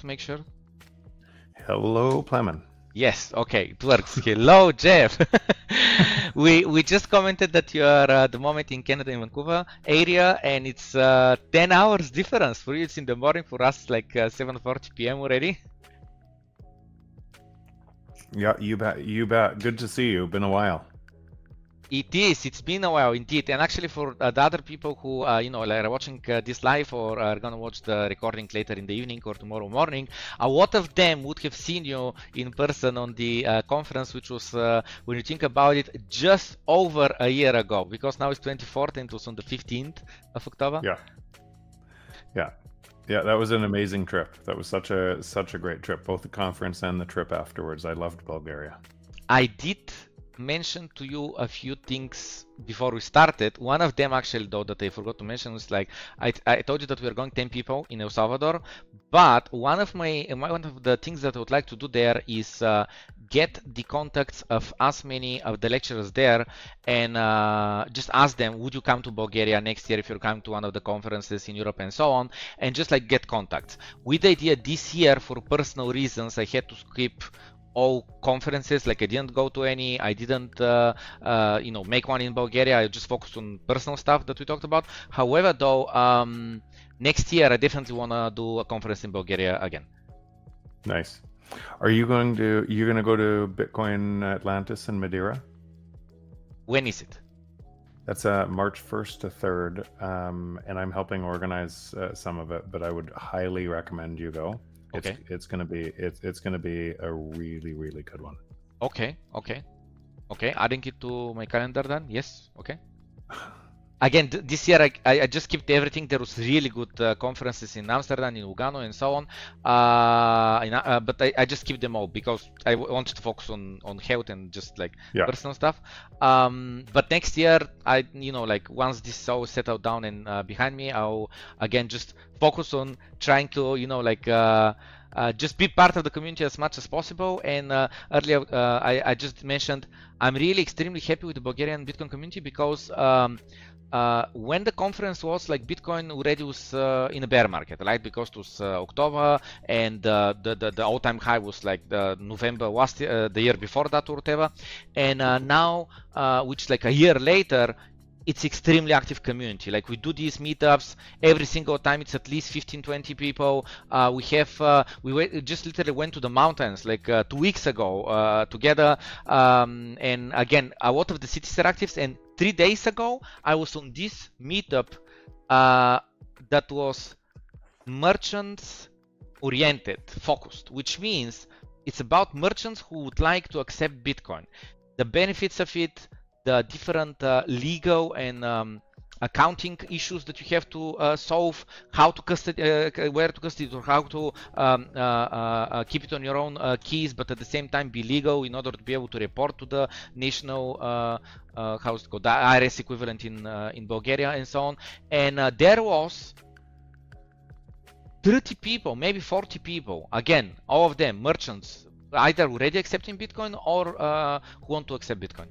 to make sure. Hello, Plamen. Yes, okay, it works. Hello, Jeff. we we just commented that you are uh, at the moment in Canada, in Vancouver area, and it's uh, 10 hours difference for you. It's in the morning for us, like uh, 7:40 p.m. already. Yeah, you bet. You bet. Good to see you. Been a while. It is. It's been a while indeed. And actually, for uh, the other people who, uh, you know, like are watching uh, this live or are gonna watch the recording later in the evening or tomorrow morning, a lot of them would have seen you in person on the uh, conference, which was, uh, when you think about it, just over a year ago. Because now it's 24th and it was on the 15th of October. Yeah. Yeah. Yeah, that was an amazing trip. That was such a such a great trip, both the conference and the trip afterwards. I loved Bulgaria. I did mention to you a few things before we started. One of them actually though that I forgot to mention was like I, I told you that we are going 10 people in El Salvador, but one of my one of the things that I would like to do there is uh, get the contacts of as many of the lecturers there and uh, just ask them would you come to Bulgaria next year if you're coming to one of the conferences in Europe and so on and just like get contacts. With the idea this year for personal reasons I had to skip all conferences like i didn't go to any i didn't uh, uh, you know make one in bulgaria i just focused on personal stuff that we talked about. However though um, next year i definitely want to do a conference in bulgaria again. Nice. Are you going to you're going to go to bitcoin atlantis in madeira? When is it? That's uh, March 1st to 3rd, um, and I'm helping organize uh, some of it, but I would highly recommend you go. Okay. It's, it's gonna be it's it's gonna be a really really good one. Okay, okay, okay. Adding it to my calendar then. Yes. Okay. Again, th- this year I, I just kept everything. There was really good uh, conferences in Amsterdam, in Lugano, and so on. Uh, in, uh, but I, I just keep them all because I w- wanted to focus on on health and just like yeah. personal stuff. Um, but next year, I you know like once this all settled down and uh, behind me, I'll again just focus on trying to you know like uh, uh, just be part of the community as much as possible. And uh, earlier, uh, I, I, just mentioned I'm really extremely happy with the Bulgarian Bitcoin community because um, uh, when the conference was like Bitcoin already was uh, in a bear market, right? Because it was uh, October and uh, the, the, the all-time high was like the November last uh, the year before that or whatever. And now, which like a year later, it's extremely active community. Like we do these meetups every single time. It's at least 15 20 people. Uh, we have uh, we went, just literally went to the mountains like uh, two weeks ago uh, together. Um, and again a lot of the cities are active. And three days ago i was on this meetup uh, that was merchants oriented focused which means it's about merchants who would like to accept bitcoin. The benefits of it the different uh, legal and um, accounting issues that you have to uh, solve, how to custody, uh, where to custody or how to um, uh, uh, keep it on your own uh, keys, but at the same time be legal in order to be able to report to the national how's it called, the IRS equivalent in in Bulgaria and so on. And there was 30 people, maybe 40 people, again, all of them merchants, either already accepting Bitcoin or who want to accept Bitcoin.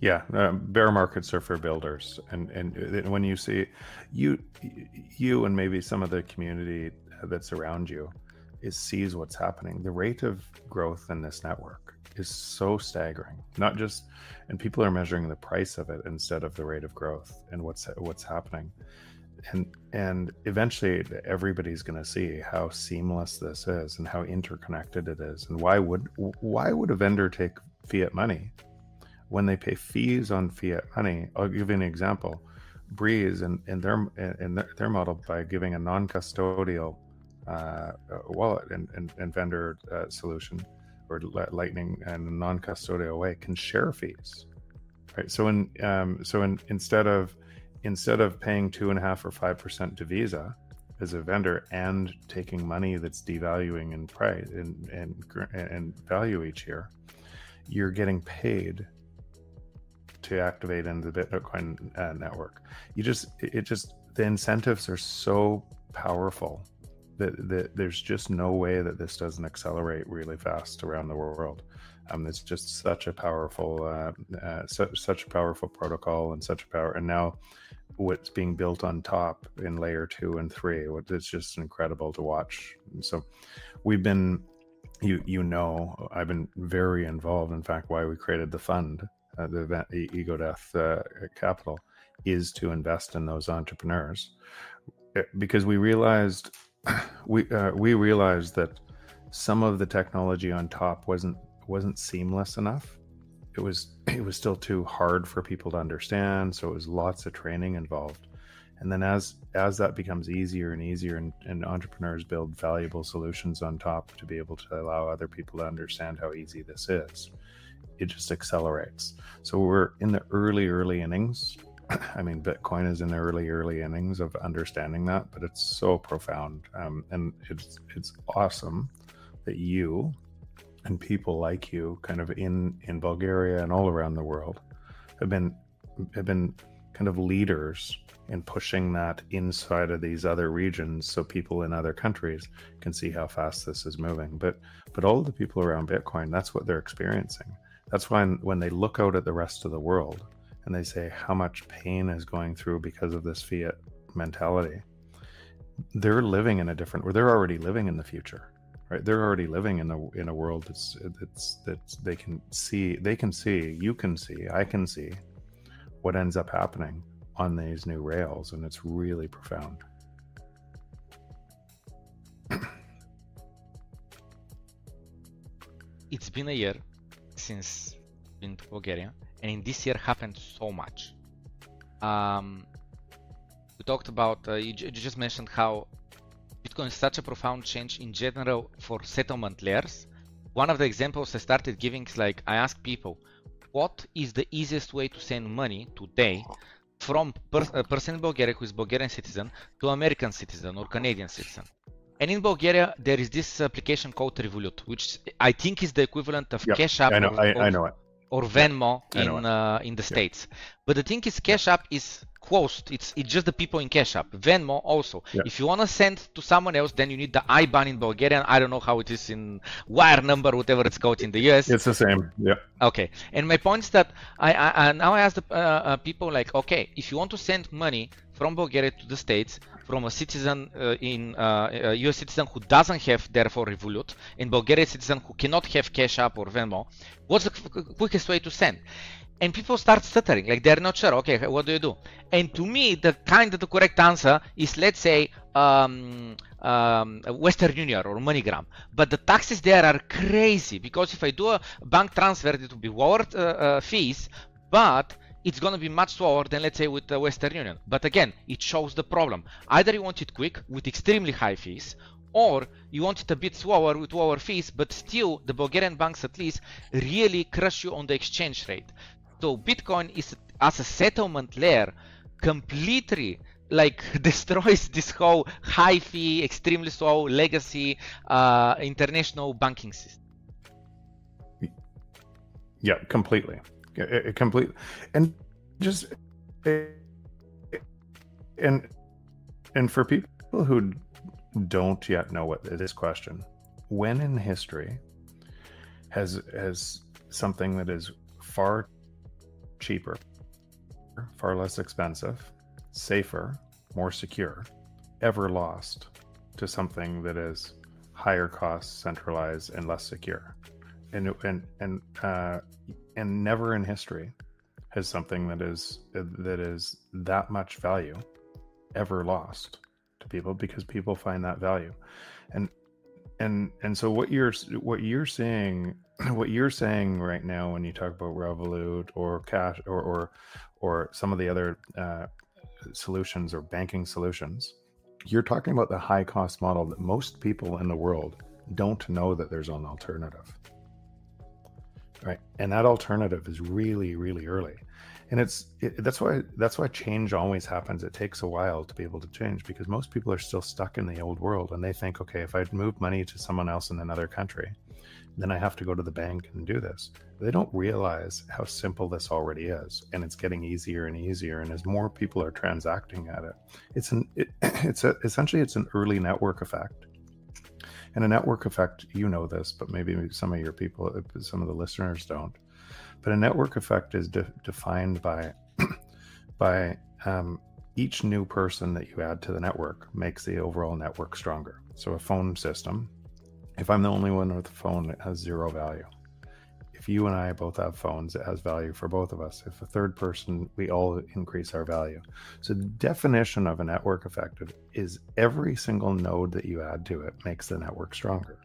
Yeah, uh, bear markets are for builders, and and when you see you you and maybe some of the community that's around you is sees what's happening. The rate of growth in this network is so staggering. Not just, and people are measuring the price of it instead of the rate of growth and what's what's happening. And and eventually everybody's going to see how seamless this is and how interconnected it is. And why would why would a vendor take fiat money when they pay fees on fiat money, I'll give you an example. Breeze and in, their in their model by giving a non-custodial uh, wallet and, and, and vendor uh, solution or Lightning and non-custodial way can share fees, right? So in um, so in, instead of instead of paying two and a half or five percent to Visa as a vendor and taking money that's devaluing in price and and and value each year, you're getting paid to activate in the Bitcoin uh, network. You just, it just, the incentives are so powerful that, that there's just no way that this doesn't accelerate really fast around the world. Um, it's just such a powerful, uh, uh, such, such a powerful protocol and such a power. And now, what's being built on top in layer two and three. It's just incredible to watch. And So we've been, you you know, I've been very involved. In fact, why we created the fund, uh, the event, Ego Death uh, Capital, is to invest in those entrepreneurs. Eh, because we realized we uh, we realized that some of the technology on top wasn't wasn't seamless enough. It was it was still too hard for people to understand so it was lots of training involved. And then as as that becomes easier and easier and, and entrepreneurs build valuable solutions on top to be able to allow other people to understand how easy this is it just accelerates. So we're in the early early innings. I mean bitcoin is in the early early innings of understanding that but it's so profound. Um, and it's it's awesome that you and people like you kind of in in Bulgaria and all around the world have been have been kind of leaders in pushing that inside of these other regions so people in other countries can see how fast this is moving. But but all the people around bitcoin that's what they're experiencing that's when when they look out at the rest of the world and they say how much pain is going through because of this fiat mentality they're living in a different or they're already living in the future right? They're already living in a in a world that's that's that's they can see they can see you can see i can see what ends up happening on these new rails and it's really profound. It's been a year since been to bulgaria and in this year happened so much um we talked about uh, you, you just mentioned how Bitcoin is such a profound change in general for settlement layers. One of the examples I started giving is like I ask people, what is the easiest way to send money today from per- a person in Bulgaria who is Bulgarian citizen to American citizen or Canadian citizen? And in Bulgaria, there is this application called Revolut, which I think is the equivalent of yep, Cash App I know, or, I, I know it. or Venmo know in uh, in the states. But the thing is, Cash App is closed. It's it's just the people in Cash App. Venmo also. Yeah. If you wanna send to someone else, then you need the IBAN in Bulgarian. I don't know how it is in wire number, whatever it's called in the US. It's the same. Yeah. Okay. And my point is that I, I, I now I ask the uh, uh, people like, okay, if you want to send money from Bulgaria to the States from a citizen uh, in uh, a US citizen who doesn't have therefore Revolut, and Bulgarian citizen who cannot have Cash App or Venmo, what's the quickest way to send? And people start stuttering, like they're not sure. Okay, what do you do? And to me, the kind of the correct answer is, let's say, um, um, Western Union or MoneyGram. But the taxes there are crazy because if I do a bank transfer, it will be lower uh, uh, fees, but it's going to be much slower than let's say with the Western Union. But again, it shows the problem. Either you want it quick with extremely high fees, or you want it a bit slower with lower fees, but still the Bulgarian banks at least really crush you on the exchange rate. So Bitcoin is as a settlement layer completely like destroys this whole high fee, extremely slow legacy uh, international banking system. Yeah, completely. It- completely. And just and and for people who don't yet know what this question, when in history has has something that is far cheaper, far less expensive, safer, more secure, ever lost to something that is higher cost, centralized, and less secure? and and and uh, and never in history has something that is that is that much value ever lost to people because people find that value and and and so what you're what you're seeing what you're saying right now when you talk about revolut or cash or or or some of the other uh, solutions or banking solutions you're talking about the high cost model that most people in the world don't know that there's an alternative. Right? And that alternative is really really early and it's it, that's why that's why change always happens. It takes a while to be able to change because most people are still stuck in the old world and they think okay if i move money to someone else in another country then i have to go to the bank and do this. They don't realize how simple this already is and it's getting easier and easier. And as more people are transacting at it it's an it, it's a, essentially it's an early network effect. And a network effect, you know this, but maybe some of your people, some of the listeners don't. But a network effect is de- defined by by um, each new person that you add to the network makes the overall network stronger. So a phone system, if I'm the only one with a phone, it has zero value. If you and I both have phones, it has value for both of us. If a third person, we all increase our value. So the definition of a network effect is every single node that you add to it makes the network stronger.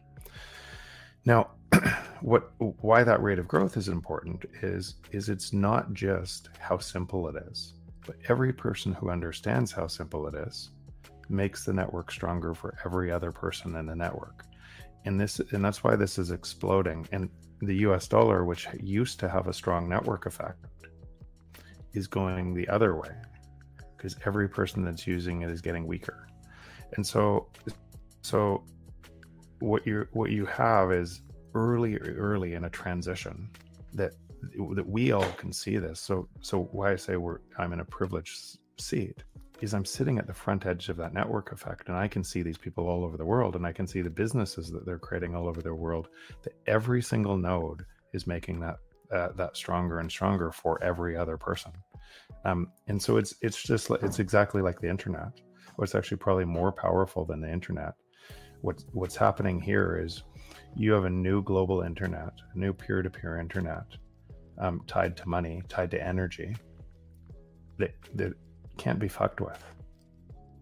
Now, what why that rate of growth is important is is it's not just how simple it is but every person who understands how simple it is makes the network stronger for every other person in the network. And this and that's why this is exploding. And the US dollar, which used to have a strong network effect, is going the other way because every person that's using it is getting weaker. And so so what you what you have is early early in a transition that that we all can see this. So so why I say we're I'm in a privileged seat is I'm sitting at the front edge of that network effect and I can see these people all over the world and I can see the businesses that they're creating all over the world that every single node is making that uh, that stronger and stronger for every other person. Um, and so it's it's just it's exactly like the internet. What's actually probably more powerful than the internet. What's what's happening here is you have a new global internet, a new peer-to-peer internet um, tied to money, tied to energy that, that can't be fucked with.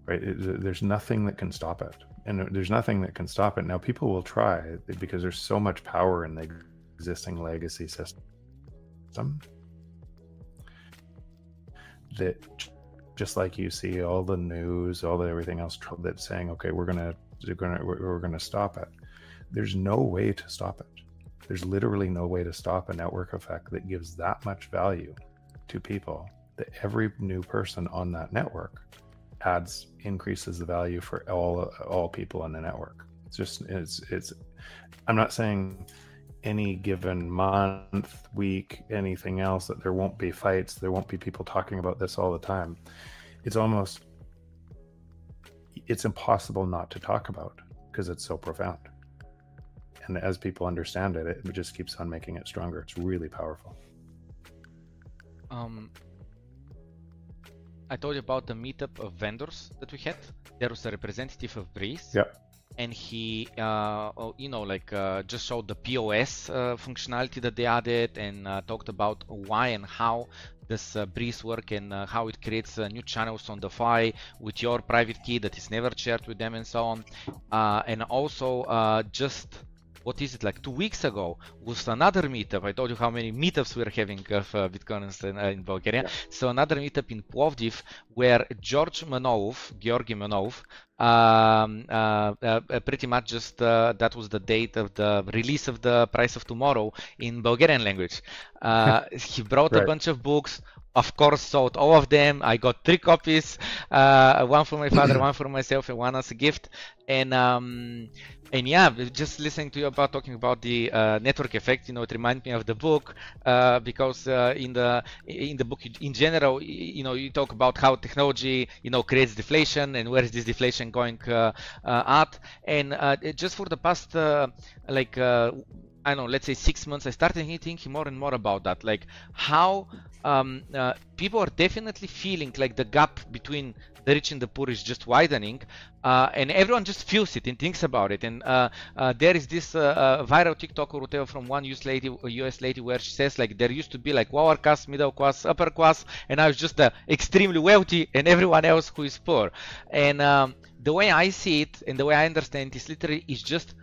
Right? It, there's nothing that can stop it. And there's nothing that can stop it. Now, people will try because there's so much power in the existing legacy system that just like you see all the news, all the everything else that's saying, okay, we're gonna, we're gonna, we're gonna stop it. There's no way to stop it. There's literally no way to stop a network effect that gives that much value to people that every new person on that network adds increases the value for all all people in the network. It's just it's it's I'm not saying any given month, week, anything else that there won't be fights, there won't be people talking about this all the time. It's almost it's impossible not to talk about because it's so profound and as people understand it, it just keeps on making it stronger. It's really powerful. Um, I told you about the meetup of vendors that we had. There was a representative of Breeze. Yep. And he, uh, oh, you know, like uh, just showed the POS uh, functionality that they added and uh, talked about why and how this uh, Breeze work and uh, how it creates uh, new channels on the fly with your private key that is never shared with them and so on. Uh, and also just what is it like two weeks ago was another meetup i told you how many meetups we're having of uh, bitcoiners in, uh, in bulgaria yeah. so another meetup in plovdiv where george manov georgi manov um, uh, uh, uh, pretty much just uh, that was the date of the release of the price of tomorrow in bulgarian language he brought right. a bunch of books of course sold all of them. I got three copies uh, one for my father one for myself and one as a gift. And um, and yeah just listening to you about talking about the uh, network effect you know it reminds me of the book uh, because uh, in the in the book in general you know you talk about how technology you know creates deflation and where is this deflation going uh, uh, at. And just for the past like I know, let's say six months, I started thinking more and more about that, like how um, uh, people are definitely feeling like the gap between the rich and the poor is just widening, uh, and everyone just feels it and thinks about it. And uh, uh there is this uh, uh, viral TikTok or whatever from one US lady, US lady, where she says like there used to be like lower class, middle class, upper class, and I was just extremely wealthy, and everyone else who is poor. And um, the way I see it and the way I understand it is literally is just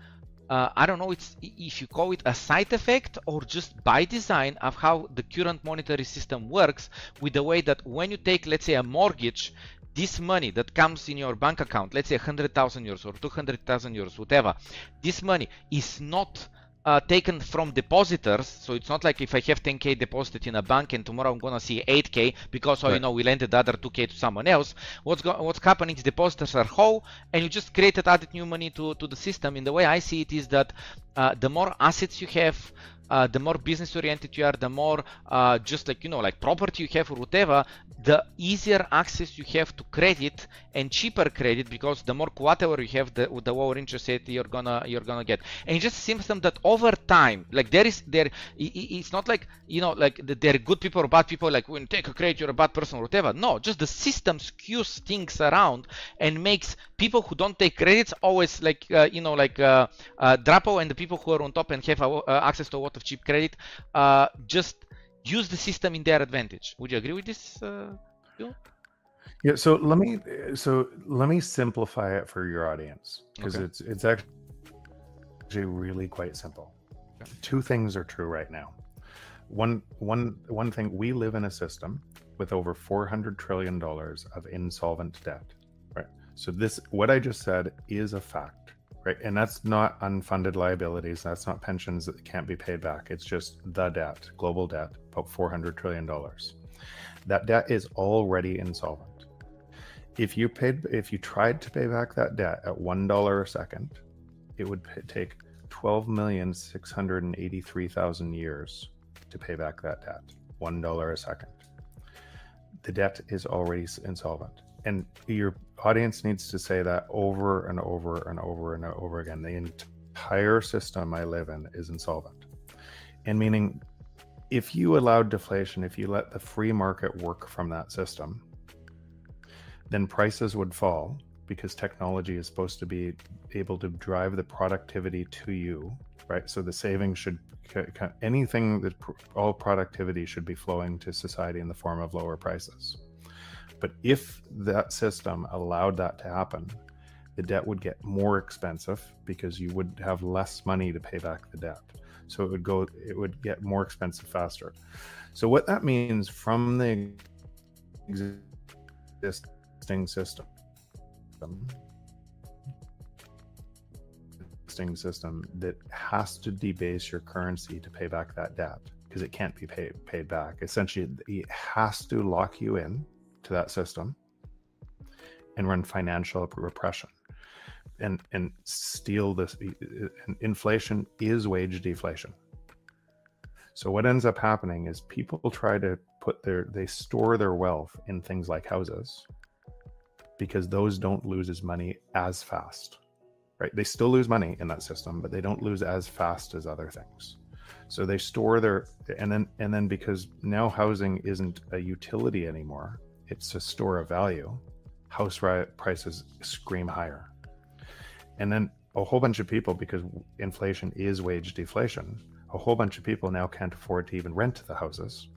uh, I don't know if you call it a side effect or just by design of how the current monetary system works with the way that when you take let's say a mortgage this money that comes in your bank account let's say 100,000 euros or 200,000 euros whatever this money is not uh, taken from depositors. So it's not like if I have 10k deposited in a bank and tomorrow I'm gonna see 8k because oh right. you know we lended the other 2k to someone else. What's go- what's happening is depositors are whole and you just created added new money to to the system. In the way I see it is that uh, the more assets you have, uh, the more business oriented you are, the more uh, just like you know, like property you have or whatever, the easier access you have to credit and cheaper credit because the more whatever you have, the the lower interest rate you're gonna you're gonna get. And just seems that over time, like there is there, it's not like you know like there are good people or bad people. Like when you take a credit, you're a bad person or whatever. No, just the system skews things around and makes people who don't take credits always like uh, you know like uh, uh, Drapo and the people who are on top and have uh, access to a lot of cheap credit uh, just use the system in their advantage. Would you agree with this? Uh, yeah. So let me so let me simplify it for your audience because okay. it's it's actually really quite simple. Okay. Two things are true right now. One one one thing we live in a system with over 400 trillion dollars of insolvent debt right so this what i just said is a fact right and that's not unfunded liabilities that's not pensions that can't be paid back it's just the debt global debt about 400 trillion dollars. That debt is already insolvent. If you paid if you tried to pay back that debt at one dollar a second it would take 12,683,000 years to pay back that debt one dollar a second. The debt is already insolvent. And your audience needs to say that over and over and over and over again. The entire system I live in is insolvent. And meaning, if you allowed deflation, if you let the free market work from that system, then prices would fall because technology is supposed to be able to drive the productivity to you, right? So the savings should anything that all productivity should be flowing to society in the form of lower prices. But if that system allowed that to happen, the debt would get more expensive because you would have less money to pay back the debt. So it would go, it would get more expensive faster. So what that means from the existing system existing system that has to debase your currency to pay back that debt because it can't be paid paid back. Essentially, it has to lock you in to that system and run financial repression and and steal this inflation is wage deflation so what ends up happening is people try to put their they store their wealth in things like houses because those don't lose as money as fast right? They still lose money in that system, but they don't lose as fast as other things. So they store their and then and then because now housing isn't a utility anymore, it's a store of value. House prices scream higher, and then a whole bunch of people because inflation is wage deflation. A whole bunch of people now can't afford to even rent the houses,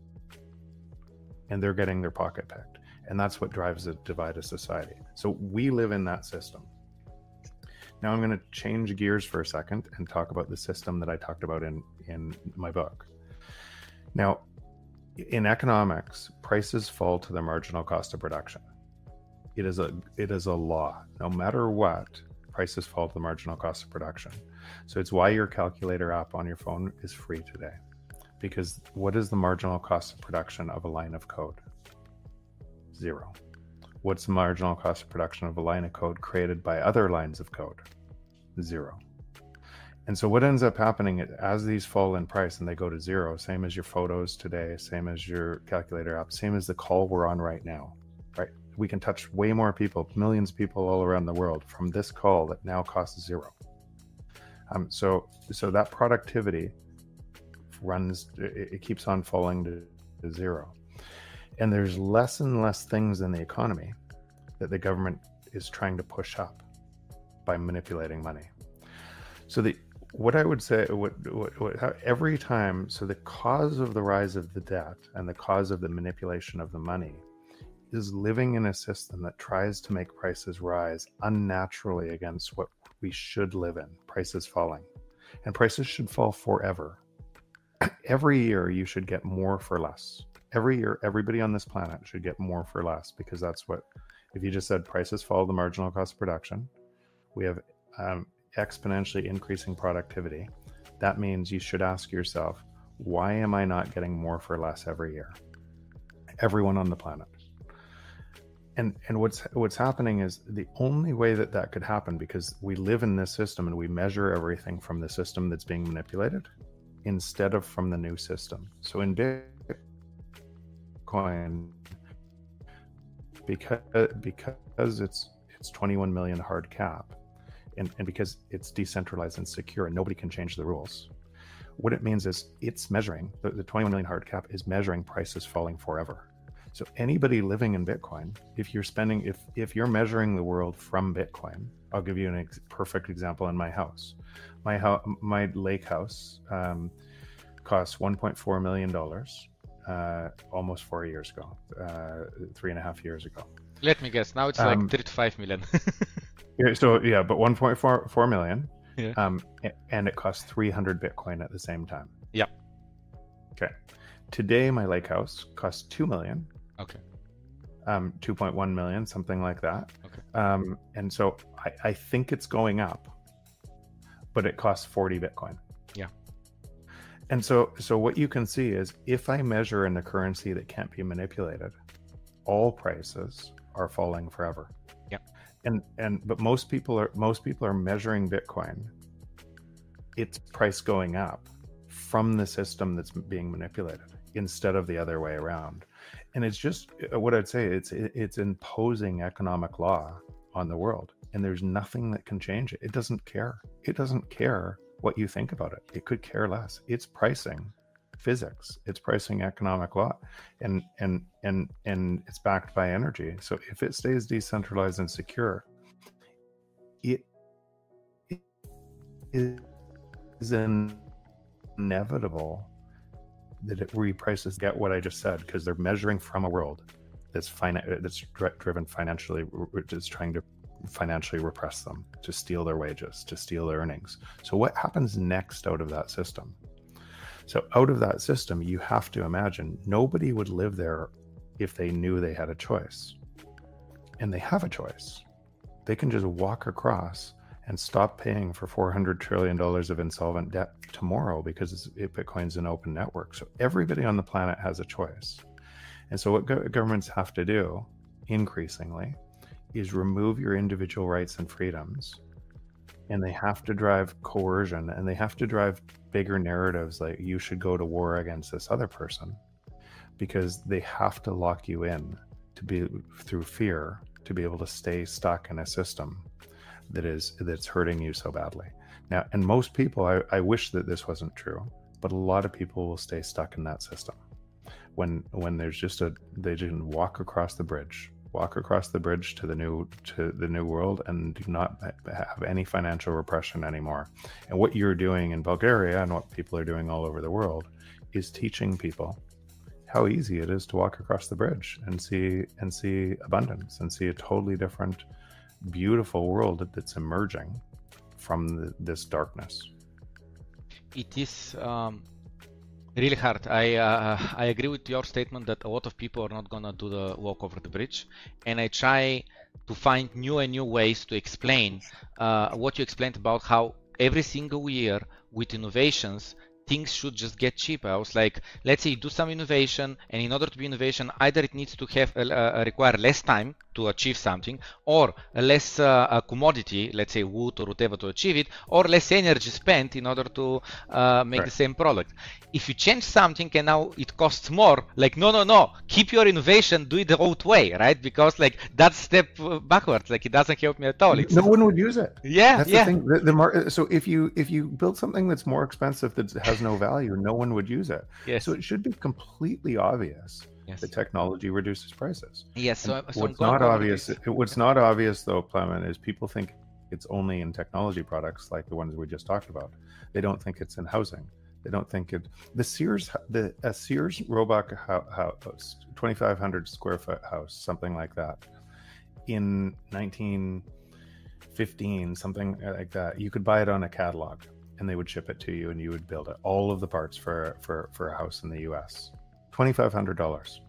and they're getting their pocket picked, and that's what drives the divided society. So we live in that system now I'm going to change gears for a second and talk about the system that I talked about in in my book. Now, in economics, prices fall to the marginal cost of production. It is a it is a law. No matter what, prices fall to the marginal cost of production. So it's why your calculator app on your phone is free today. Because what is the marginal cost of production of a line of code? Zero what's the marginal cost of production of a line of code created by other lines of code? Zero. And so what ends up happening is as these fall in price and they go to zero, same as your photos today, same as your calculator app, same as the call we're on right now, right? We can touch way more people, millions of people all around the world from this call that now costs zero. Um, so, so that productivity runs, it, it keeps on falling to, to zero. And there's less and less things in the economy that the government is trying to push up by manipulating money. So the what I would say, what, what, what how, every time, so the cause of the rise of the debt and the cause of the manipulation of the money is living in a system that tries to make prices rise unnaturally against what we should live in, prices falling. And prices should fall forever. Every year, you should get more for less every year everybody on this planet should get more for less because that's what if you just said prices follow the marginal cost of production we have um, exponentially increasing productivity that means you should ask yourself why am i not getting more for less every year everyone on the planet and and what's what's happening is the only way that that could happen because we live in this system and we measure everything from the system that's being manipulated instead of from the new system. So in Bitcoin, because because it's it's 21 million hard cap, and, and because it's decentralized and secure and nobody can change the rules. What it means is it's measuring the, the 21 million hard cap is measuring prices falling forever. So anybody living in Bitcoin, if you're spending, if if you're measuring the world from Bitcoin, I'll give you an ex- perfect example in my house. My house, my lake house, um, cost 1.4 million dollars uh, almost four years ago, uh, three and a half years ago. Let me guess. Now it's like Um, 35 million. Yeah, So yeah, but 1.4 4 million. Yeah. Um, and it costs 300 Bitcoin at the same time. Yeah. Okay. Today, my lake house costs 2 million. okay. um, 2.1 million, something like that. Okay. Um, and so I, I think it's going up, but it costs 40 Bitcoin. Yeah. And so, so what you can see is if I measure in a currency that can't be manipulated, all prices are falling forever. And and but most people are most people are measuring Bitcoin, its price going up from the system that's being manipulated instead of the other way around and it's just uh, what I'd say. It's it's imposing economic law on the world, and there's nothing that can change it. It doesn't care. It doesn't care what you think about it. It could care less. It's pricing physics. It's pricing economic law, and and and and it's backed by energy. So if it stays decentralized and secure, it, it is inevitable that it reprices get what I just said because they're measuring from a world that's fina- that's dri- driven financially, which is trying to financially repress them to steal their wages, to steal their earnings. So what happens next out of that system? So out of that system, you have to imagine nobody would live there if they knew they had a choice, and they have a choice. They can just walk across and stop paying for 400 trillion dollars of insolvent debt tomorrow because it, bitcoin's an open network. So everybody on the planet has a choice. And so what go- governments have to do increasingly is remove your individual rights and freedoms and they have to drive coercion and they have to drive bigger narratives like you should go to war against this other person because they have to lock you in to be through fear to be able to stay stuck in a system that is that's hurting you so badly. Now and most people I, I wish that this wasn't true but a lot of people will stay stuck in that system. When when there's just a they can walk across the bridge walk across the bridge to the new to the new world and do not have any financial repression anymore and what you're doing in bulgaria and what people are doing all over the world is teaching people how easy it is to walk across the bridge and see and see abundance and see a totally different beautiful world that's emerging from the, this darkness. It is um, really hard. I uh, I agree with your statement that a lot of people are not gonna do the walk over the bridge, and I try to find new and new ways to explain uh, what you explained about how every single year with innovations things should just get cheaper. I was like, let's say you do some innovation, and in order to be innovation, either it needs to have uh, uh, require less time to achieve something, or less uh, a commodity, let's say wood or whatever, to achieve it, or less energy spent in order to uh, make Right. the same product. If you change something and now it costs more, like no, no, no, keep your innovation, do it the old way, right? Because like that step uh, backwards. Like it doesn't help me at all. It's No one would use it. yeah, That's yeah. the thing. The, the mar- so if you if you build something that's more expensive that has no value, no one would use it. Yes. So it should be completely obvious yes. that technology reduces prices. Yes. So, so what's not obvious, it- what's not obvious though, Plamen, is people think it's only in technology products like the ones we just talked about. They don't think it's in housing. They don't think it. The Sears, the a Sears Roebuck house, twenty five hundred square foot house, something like that, in nineteen fifteen, something like that. You could buy it on a catalog, and they would ship it to you, and you would build it. All of the parts for for for a house in the U.S. Twenty five hundred dollars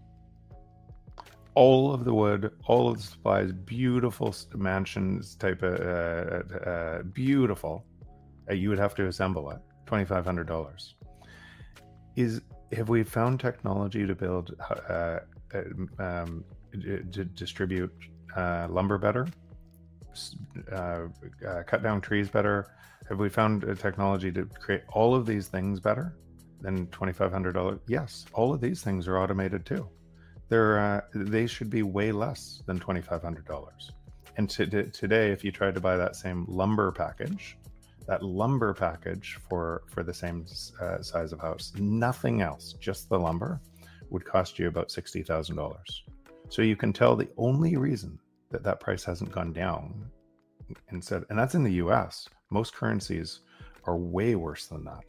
all of the wood, all of the supplies, beautiful mansions type of uh, uh, beautiful. Uh, you would have to assemble it. Twenty five hundred dollars. Is have we found technology to build uh, uh, um, d- distribute uh, lumber better? uh, uh, cut down trees better? Have we found a technology to create all of these things better than twenty five hundred dollars? Yes, all of these things are automated too. They're uh, they should be way less than twenty five hundred dollars. And to, to, today, if you tried to buy that same lumber package, that lumber package for for the same uh, size of house, nothing else, just the lumber, would cost you about sixty thousand dollars. So you can tell the only reason that that price hasn't gone down instead, and that's in the U.S. Most currencies are way worse than that?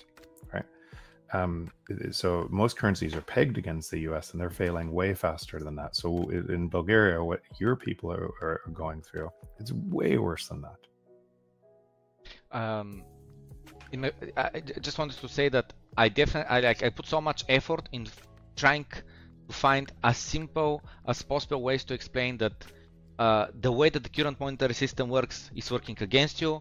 Um, so most currencies are pegged against the U.S. and they're failing way faster than that. So in Bulgaria, what your people are, are going through, it's way worse than that. Um, my, I just wanted to say that I definitely I like I put so much effort in trying to find as simple as possible ways to explain that uh, the way that the current monetary system works is working against you.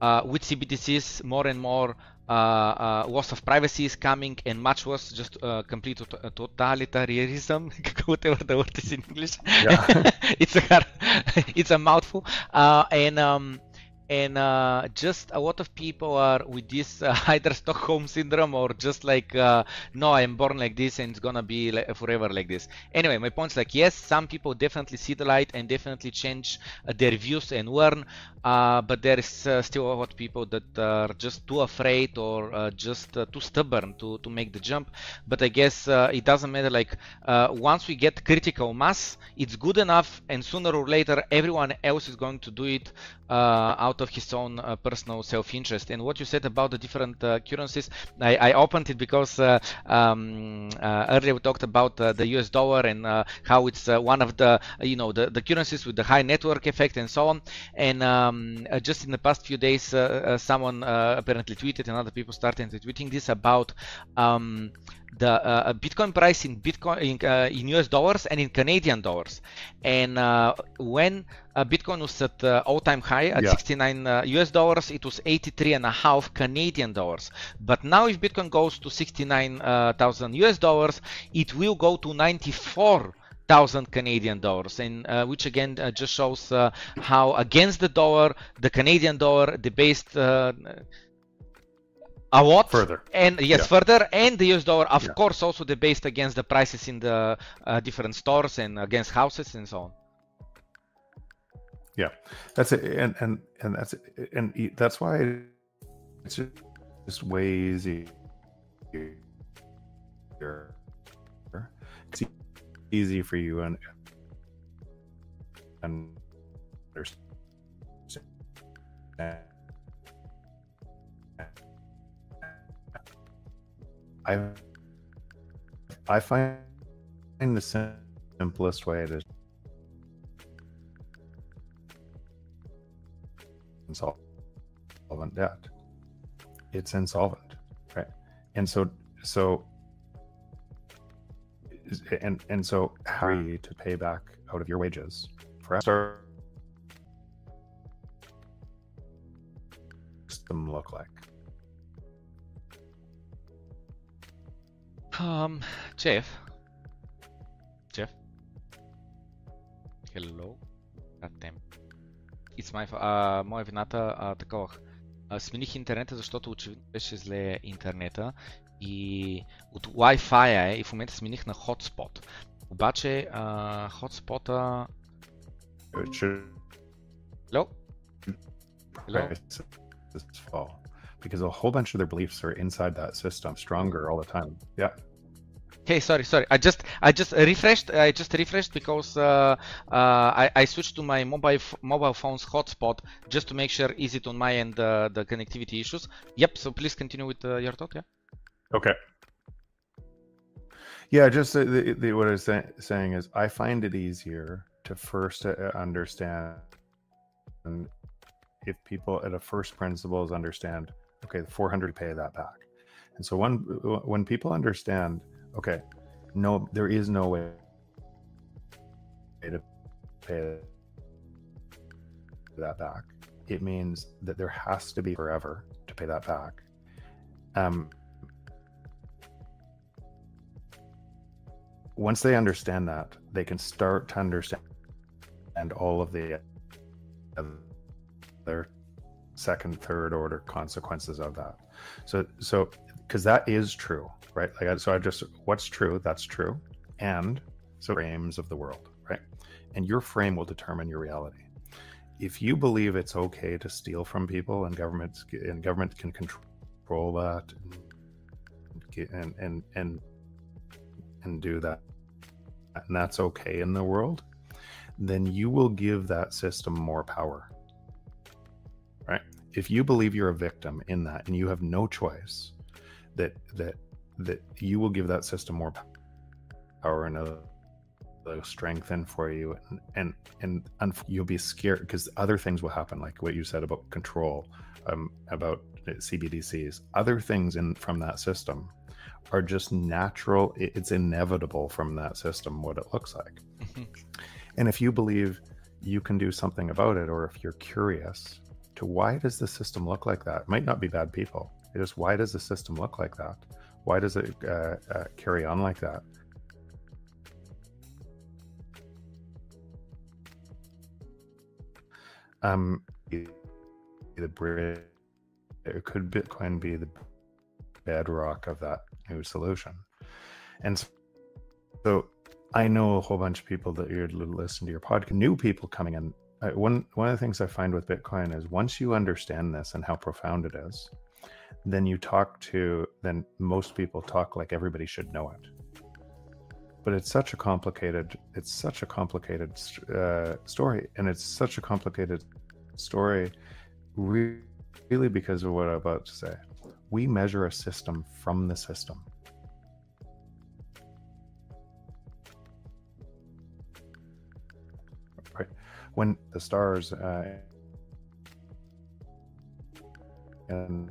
Uh, with CBDCs, more and more loss of privacy is coming, and much worse, just uh, complete totalitarianism, whatever the word is in English. Yeah. it's a hard, it's a mouthful, uh, and um, and uh, just a lot of people are with this uh, either Stockholm syndrome or just like uh, no I'm born like this and it's gonna be like forever like this. Anyway my point is like yes some people definitely see the light and definitely change uh, their views and learn uh, but there is uh, still a lot of people that are just too afraid or just too stubborn to, to make the jump. But I guess it doesn't matter like once we get critical mass it's good enough and sooner or later everyone else is going to do it out of his own uh, personal self-interest. And what you said about the different uh, currencies, I, I, opened it because uh, um, earlier we talked about the US dollar and how it's one of the you know the, the currencies with the high network effect and so on. And um, just in the past few days, someone apparently tweeted and other people started tweeting this about um, the uh, Bitcoin price in Bitcoin in, uh, in, US dollars and in Canadian dollars. And uh, when uh, Bitcoin was at uh, all-time high at yeah. 69 US uh, dollars, it was 83 and a half Canadian dollars. But now, if Bitcoin goes to 69,000 US dollars, it will go to 94 thousand Canadian dollars, and uh, which again uh, just shows uh, how against the dollar, the Canadian dollar, the based a lot further and yes yeah. further and the us dollar of yeah. course also debased against the prices in the uh, different stores and against houses and so on yeah that's it and and and that's it. and that's why it's just way easy it's easy for you and and understand I I find the simplest way to insolvent debt. It's insolvent, right? And so so and and so you to pay back out of your wages for them look like? Um, Jeff. Jeff. Hello. Goddamn. It's my... Uh, моя вината uh, такова. Uh, смених интернета, защото очевидно беше зле интернета и от Wi-Fi е и в момента смених на Hotspot. Обаче uh, Hotspot-а... Hello? Hello? Because a whole bunch of their beliefs are inside that system, stronger all the time. Yeah. Okay, sorry, sorry. I just I just refreshed. I just refreshed because uh, uh, I, I switched to my mobile mobile phone's hotspot just to make sure is it on my end uh, the connectivity issues. Yep. So please continue with uh, your thought. Yeah. Okay. Yeah, just the, the, the, what I was say, saying is I find it easier to first uh, understand and if people at a first principles understand okay the 400 pay that back and so when when people understand Okay. No, there is no way to pay that back. It means that there has to be forever to pay that back. Um, once they understand that, they can start to understand and all of the other second, third order consequences of that. So, so because that is true, right? Like, so I just what's true, that's true, and so frames of the world, right? And your frame will determine your reality. If you believe it's okay to steal from people and governments and government can control that and and and and do that, and that's okay in the world, then you will give that system more power. Right? If you believe you're a victim in that and you have no choice, that that that you will give that system more power and a, strengthen for you and and and, and you'll be scared because other things will happen like what you said about control um, about cbdc's other things in from that system are just natural it's inevitable from that system what it looks like mm-hmm. And if you believe you can do something about it, or if you're curious to why does the system look like that, it might not be bad people. It is why does the system look like that? Why does it uh, uh, carry on like that? Um, the bridge, could Bitcoin be the bedrock of that new solution, and so I know a whole bunch of people that you're listening to your podcast, new people coming in. I, one one of the things I find with Bitcoin is once you understand this and how profound it is, then you talk to then most people talk like everybody should know it. But it's such a complicated it's such a complicated uh, story, and it's such a complicated story, really because of what I'm about to say. We measure a system from the system Right. when the stars uh, in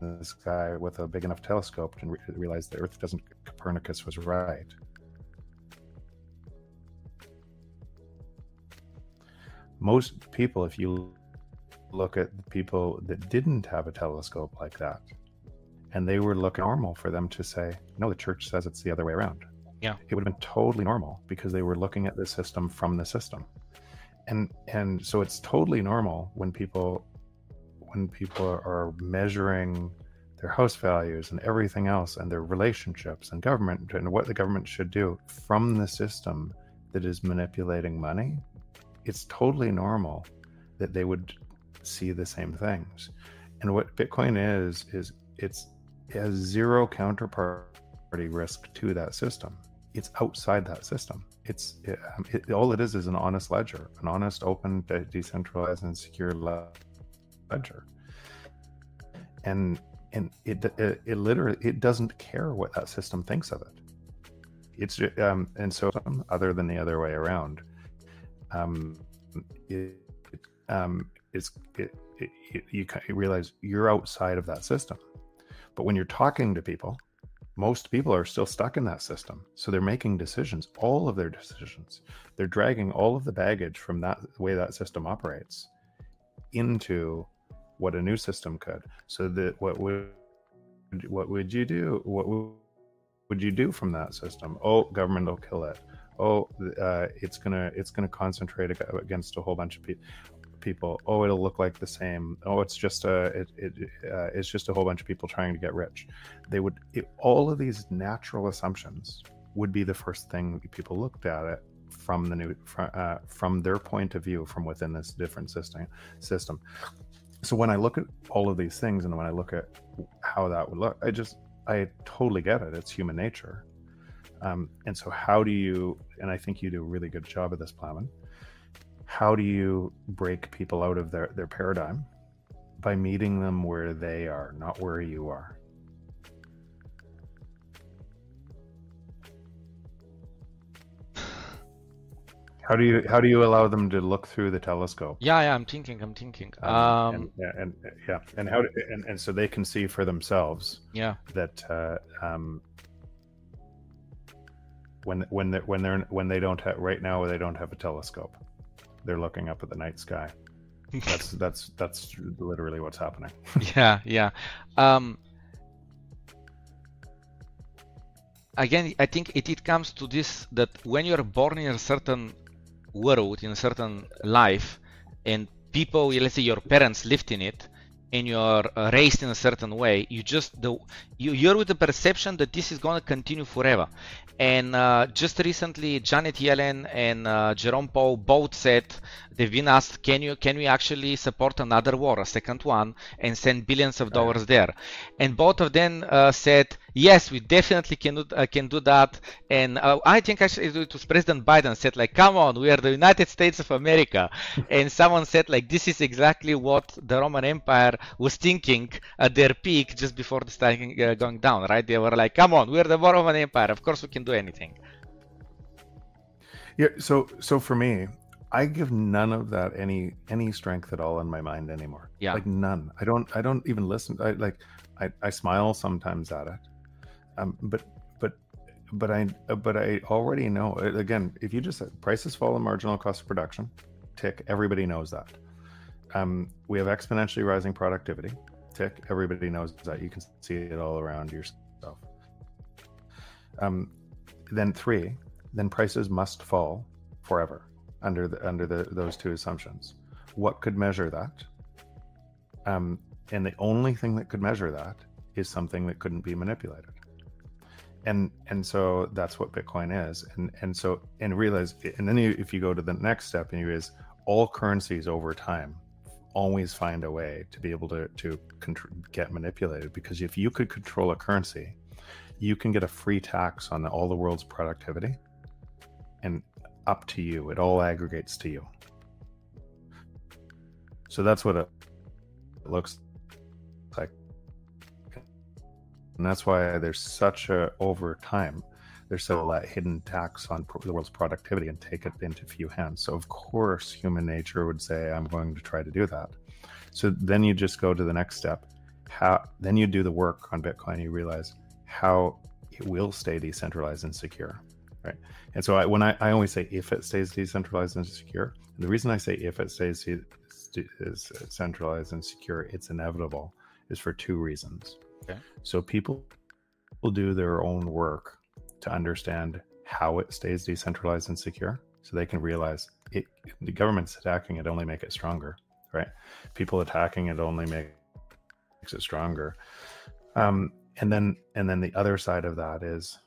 the sky with a big enough telescope can re- realize the Earth doesn't. Copernicus was right. Most people, if you look at the people that didn't have a telescope like that, and they were looking normal for them to say, no, the church says it's the other way around. Yeah. It would have been totally normal because they were looking at the system from the system and and so it's totally normal when people when people are measuring their house values and everything else and their relationships and government and what the government should do from the system that is manipulating money it's totally normal that they would see the same things. And what bitcoin is is it's it has zero counterparty risk to that system. It's outside that system. It's it, um, it, all it is is an honest ledger, an honest, open, decentralized, and secure ledger. And and it, it, it literally it doesn't care what that system thinks of it. It's um and so other than the other way around, um, it, um it's it, it, you, you realize you're outside of that system. But when you're talking to people most people are still stuck in that system. So they're making decisions, all of their decisions. They're dragging all of the baggage from that way that system operates into what a new system could. So that what would what would you do? What would you do from that system? Oh, government will kill it. Oh, uh, it's gonna it's gonna concentrate against a whole bunch of people people oh it'll look like the same oh it's just a it, it uh, it's just a whole bunch of people trying to get rich they would it, all of these natural assumptions would be the first thing people looked at it from the new from, uh, from their point of view from within this different system system so when i look at all of these things and when i look at how that would look i just i totally get it. It's human nature. Um, and so how do you and i think you do a really good job of this Plamen how do you break people out of their, their paradigm? By meeting them where they are not where you are how do you how do you allow them to look through the telescope yeah yeah i'm thinking i'm thinking um, um and, yeah, and yeah and how and, and so they can see for themselves yeah that uh, um when when they, when they're when they don't have right now they don't have a telescope they're looking up at the night sky. That's that's that's literally what's happening. yeah, yeah. Um, again, I think it, it comes to this that when you're born in a certain world, in a certain life, and people, let's say your parents lived in it, and you're uh, raised in a certain way, you just the you, you're with the perception that this is going to continue forever. And uh, just recently, Janet Yellen and uh, Jerome Powell both said they've been asked, "Can you can we actually support another war, a second one, and send billions of dollars there?" And both of them uh, said, "Yes, we definitely can do, uh, can do that." And uh, I think actually it was President Biden said, "Like, come on, we are the United States of America," and someone said, "Like, this is exactly what the Roman Empire was thinking at their peak just before the starting uh, going down, right? They were like, "Come on, we're the Roman Empire. Of course, we can do anything." Yeah. So, so for me, I give none of that any any strength at all in my mind anymore. Yeah. Like none. I don't. I don't even listen. I like. I, I smile sometimes at it. Um. But but but I but I already know. Again, if you just prices fall in marginal cost of production, tick. Everybody knows that. Um. We have exponentially rising productivity. Tick. Everybody knows that. You can see it all around yourself. Um. Then three. Then prices must fall forever under the, under the, those two assumptions. What could measure that? Um, and the only thing that could measure that is something that couldn't be manipulated. And and so that's what Bitcoin is. And and so and realize and then you, if you go to the next step and you is all currencies over time always find a way to be able to to get manipulated because if you could control a currency, you can get a free tax on all the world's productivity and up to you. It all aggregates to you. So that's what it looks like. And that's why there's such a, over time, there's so that hidden tax on the world's productivity and take it into few hands. So, of course, human nature would say, I'm going to try to do that. So then you just go to the next step. How then you do the work on Bitcoin, you realize how it will stay decentralized and secure right? And so I, when I, I always say if it stays decentralized and secure, and the reason I say if it stays is centralized and secure, it's inevitable, is for two reasons. Okay. So people will do their own work to understand how it stays decentralized and secure, so they can realize it. The government's attacking it only make it stronger, right? People attacking it only make, makes it stronger. Um, and then and then the other side of that is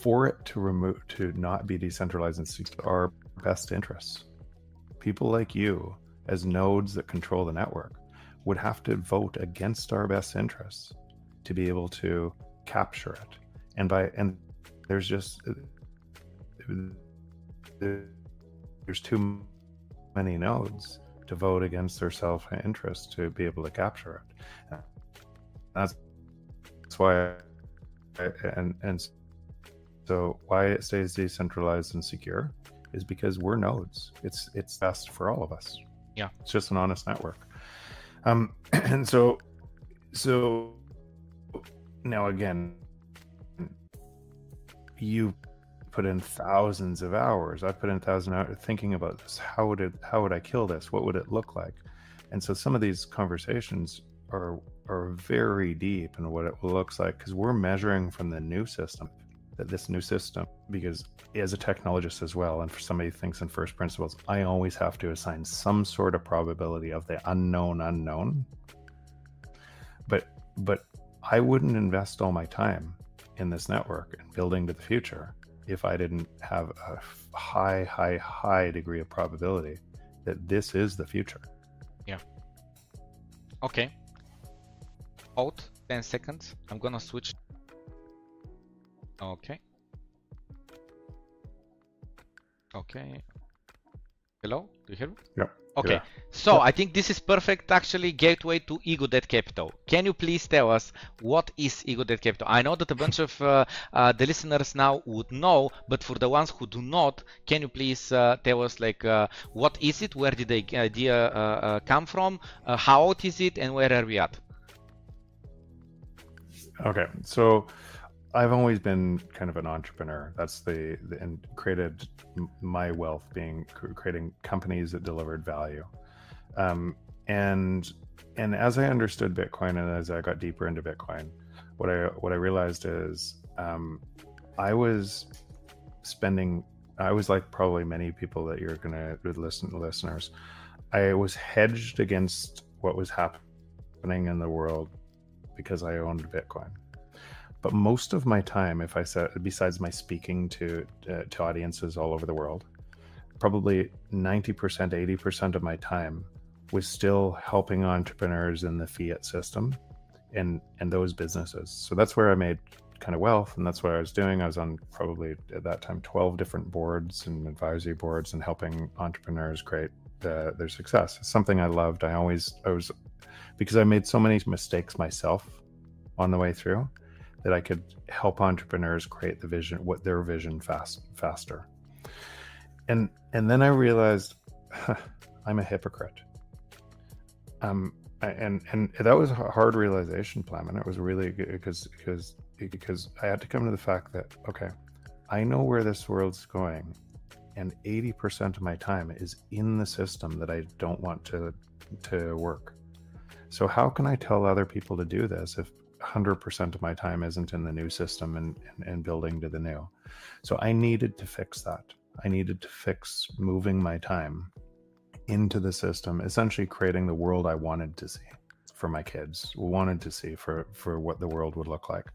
for it to remove to not be decentralized and seek our best interests. People like you, as nodes that control the network, would have to vote against our best interests to be able to capture it. And by and there's just there's too many nodes to vote against their self-interest to be able to capture it. That's, that's why, I, and and so why it stays decentralized and secure is because we're nodes. It's it's best for all of us. Yeah. It's just an honest network. Um and so so now again you put in thousands of hours. I put in thousands of hours thinking about this. How would it how would I kill this? What would it look like? And so some of these conversations are are very deep in what it looks like because we're measuring from the new system this new system because as a technologist as well and for somebody who thinks in first principles i always have to assign some sort of probability of the unknown unknown. But but i wouldn't invest all my time in this network and building to the future if i didn't have a high high high degree of probability that this is the future. Yeah. Okay. Out. 10 seconds. I'm gonna switch Okay. Okay. Hello? Do you hear me? Yeah. Okay. Yeah. So yeah. I think this is perfect actually gateway to Ego Death Capital. Can you please tell us what is Ego Death Capital? I know that a bunch of uh, uh, the listeners now would know, but for the ones who do not, can you please uh, tell us like uh, what is it? Where did the idea uh, uh, come from? how old is it? And where are we at? Okay. So I've always been kind of an entrepreneur. That's the, the and created my wealth being creating companies that delivered value. Um, and and as I understood Bitcoin and as I got deeper into Bitcoin, what I what I realized is um, I was spending I was like probably many people that you're gonna listen listeners. I was hedged against what was happening in the world because I owned Bitcoin. But most of my time, if I said, besides my speaking to uh, to audiences all over the world, probably ninety percent, eighty percent of my time was still helping entrepreneurs in the fiat system and and those businesses. So that's where I made kind of wealth and that's what I was doing. I was on probably at that time 12 different boards and advisory boards and helping entrepreneurs create the, their success. It's something I loved. I always I was because I made so many mistakes myself on the way through that I could help entrepreneurs create the vision what their vision fast faster. And and then I realized huh, I'm a hypocrite. Um and and that was a hard realization Plamen and it was really because because because i had to come to the fact that okay i know where this world's going and 80% of my time is in the system that i don't want to to work so how can i tell other people to do this if 100% of my time isn't in the new system and, and, and building to the new so i needed to fix that i needed to fix moving my time into the system, essentially creating the world I wanted to see for my kids, wanted to see for for what the world would look like.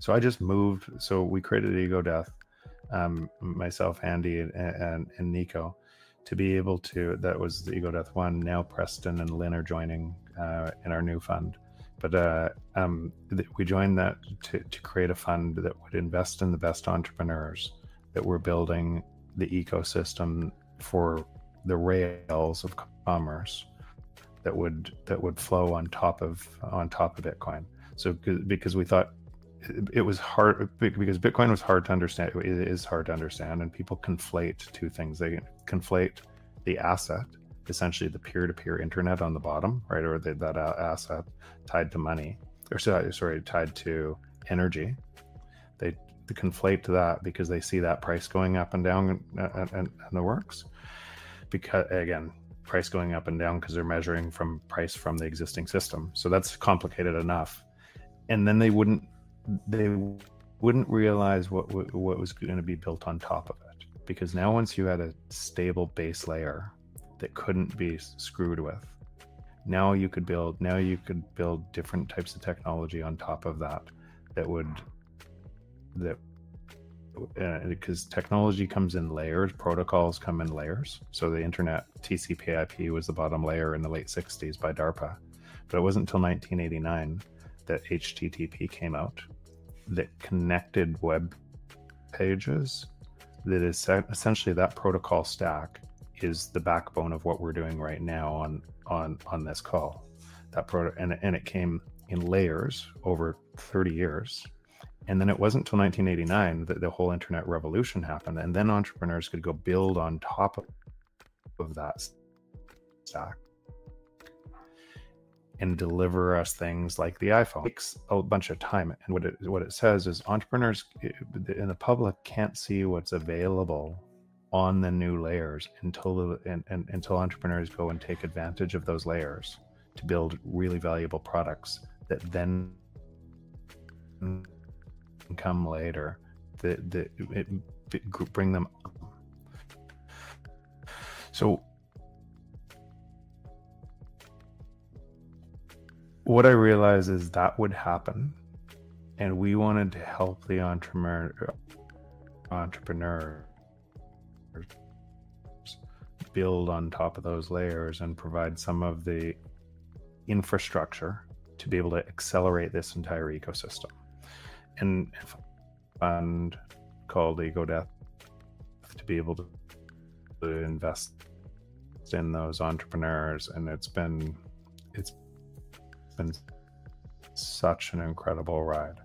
So I just moved. So we created Ego Death, um, myself, Andy, and, and, and Nico, to be able to. That was the Ego Death one. Now Preston and Lyn are joining uh, in our new fund. But uh, um, th- we joined that to, to create a fund that would invest in the best entrepreneurs that were building the ecosystem for the rails of commerce that would that would flow on top of on top of Bitcoin. So because we thought it was hard because Bitcoin was hard to understand. It is hard to understand, and people conflate two things. They conflate the asset, essentially the peer-to-peer internet on the bottom, right, or the, that uh, asset tied to money, or sorry, sorry, tied to energy. They, they conflate that because they see that price going up and down uh, uh, and, and, and the works. Because again price going up and down because they're measuring from price from the existing system. So that's complicated enough. And then they wouldn't they wouldn't realize what what was going to be built on top of it. Because now once you had a stable base layer that couldn't be screwed with now you could build now you could build different types of technology on top of that that would that because uh, technology comes in layers, protocols come in layers. So the internet TCP/IP was the bottom layer in the late '60s by DARPA, but it wasn't until 1989 that HTTP came out that connected web pages. That is essentially that protocol stack is the backbone of what we're doing right now on on on this call. That proto and and it came in layers over 30 years and then it wasn't until 1989 that the whole internet revolution happened. And then entrepreneurs could go build on top of that stack and deliver us things like the iPhone. It takes a bunch of time. And what it, what it says is entrepreneurs eh, in the public can't see what's available on the new layers until the, and, and, until entrepreneurs go and take advantage of those layers to build really valuable products that then come later that that it, it, bring them up. so what i realized is that would happen and we wanted to help the entrepreneur entrepreneur build on top of those layers and provide some of the infrastructure to be able to accelerate this entire ecosystem and fund called Ego Death to be able to, invest in those entrepreneurs, and it's been it's been such an incredible ride.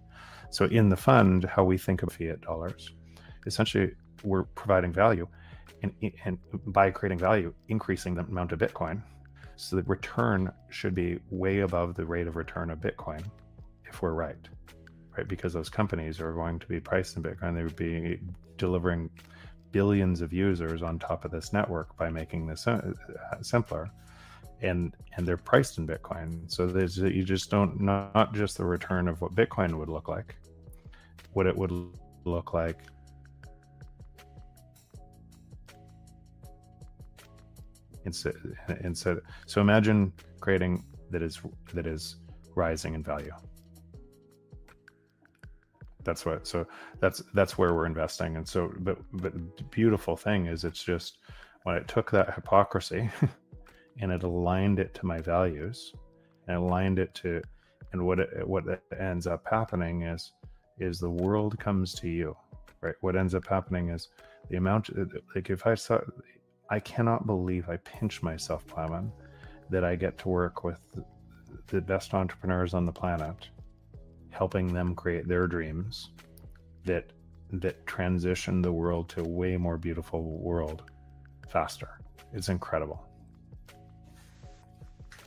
So in the fund, how we think of fiat dollars, essentially we're providing value, and, and by creating value, increasing the amount of Bitcoin. So the return should be way above the rate of return of Bitcoin, if we're right right? Because those companies are going to be priced in Bitcoin. They would be delivering billions of users on top of this network by making this uh, simpler. And, and they're priced in Bitcoin. So there's, you just don't, not just the return of what Bitcoin would look like, what it would look like instead so imagine creating that is that is rising in value. That's what so that's that's where we're investing. And so but but the beautiful thing is it's just when it took that hypocrisy and it aligned it to my values and aligned it to and what it, what ends up happening is is the world comes to you right? What ends up happening is the amount like if i saw i cannot believe i pinch myself Plamen, that i get to work with the best entrepreneurs on the planet helping them create their dreams that that transition the world to a way more beautiful world faster it's incredible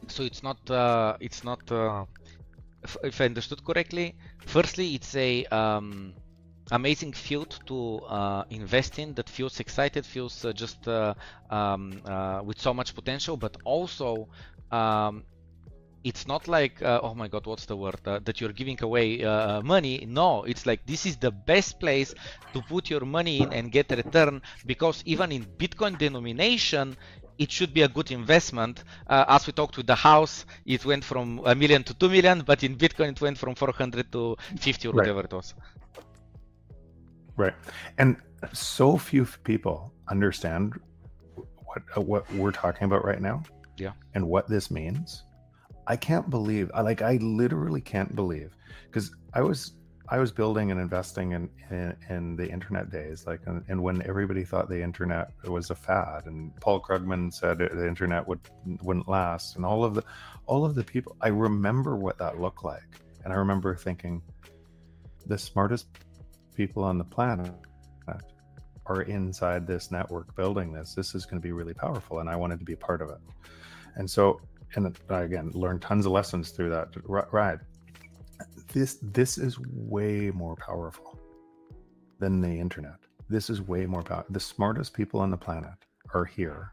so it's not uh, it's not uh, if, if, I understood correctly. Firstly, it's a um, amazing field to uh, invest in that feels excited, feels uh, just uh, um, uh, with so much potential, but also um, it's not like uh, oh my god what's the word uh, that you're giving away uh, money no it's like this is the best place to put your money in and get a return because even in bitcoin denomination it should be a good investment. Uh, as we talked with the house, it went from a million to two million, but in Bitcoin it went from 400 to 50 or right. whatever it was. Right, and so few people understand what uh, what we're talking about right now. Yeah, and what this means. I can't believe, I like, I literally can't believe, because I was I was building and investing in, in, in the internet days, like, and, and, when everybody thought the internet was a fad, and Paul Krugman said the internet would wouldn't last, and all of the all of the people, I remember what that looked like, and I remember thinking, the smartest people on the planet are inside this network building this. This is going to be really powerful, and I wanted to be a part of it. And so, and I, again, learned tons of lessons through that ride this this is way more powerful than the internet. This is way more powerful. The smartest people on the planet are here,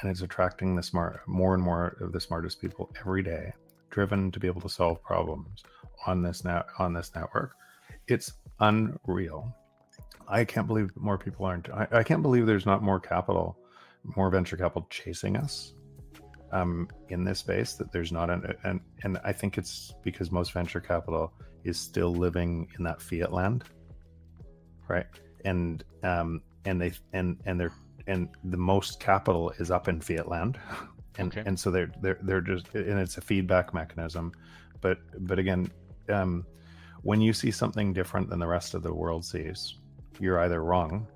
and it's attracting the smart more and more of the smartest people every day, driven to be able to solve problems on this net on this network. It's unreal. I can't believe more people aren't. I, I can't believe there's not more capital, more venture capital chasing us um, in this space that there's not an and and I think it's because most venture capital is still living in that fiat land, right? And um, and they and and they're and the most capital is up in fiat land, and okay. and so they're they're they're just and it's a feedback mechanism, but but again, um, when you see something different than the rest of the world sees, you're either wrong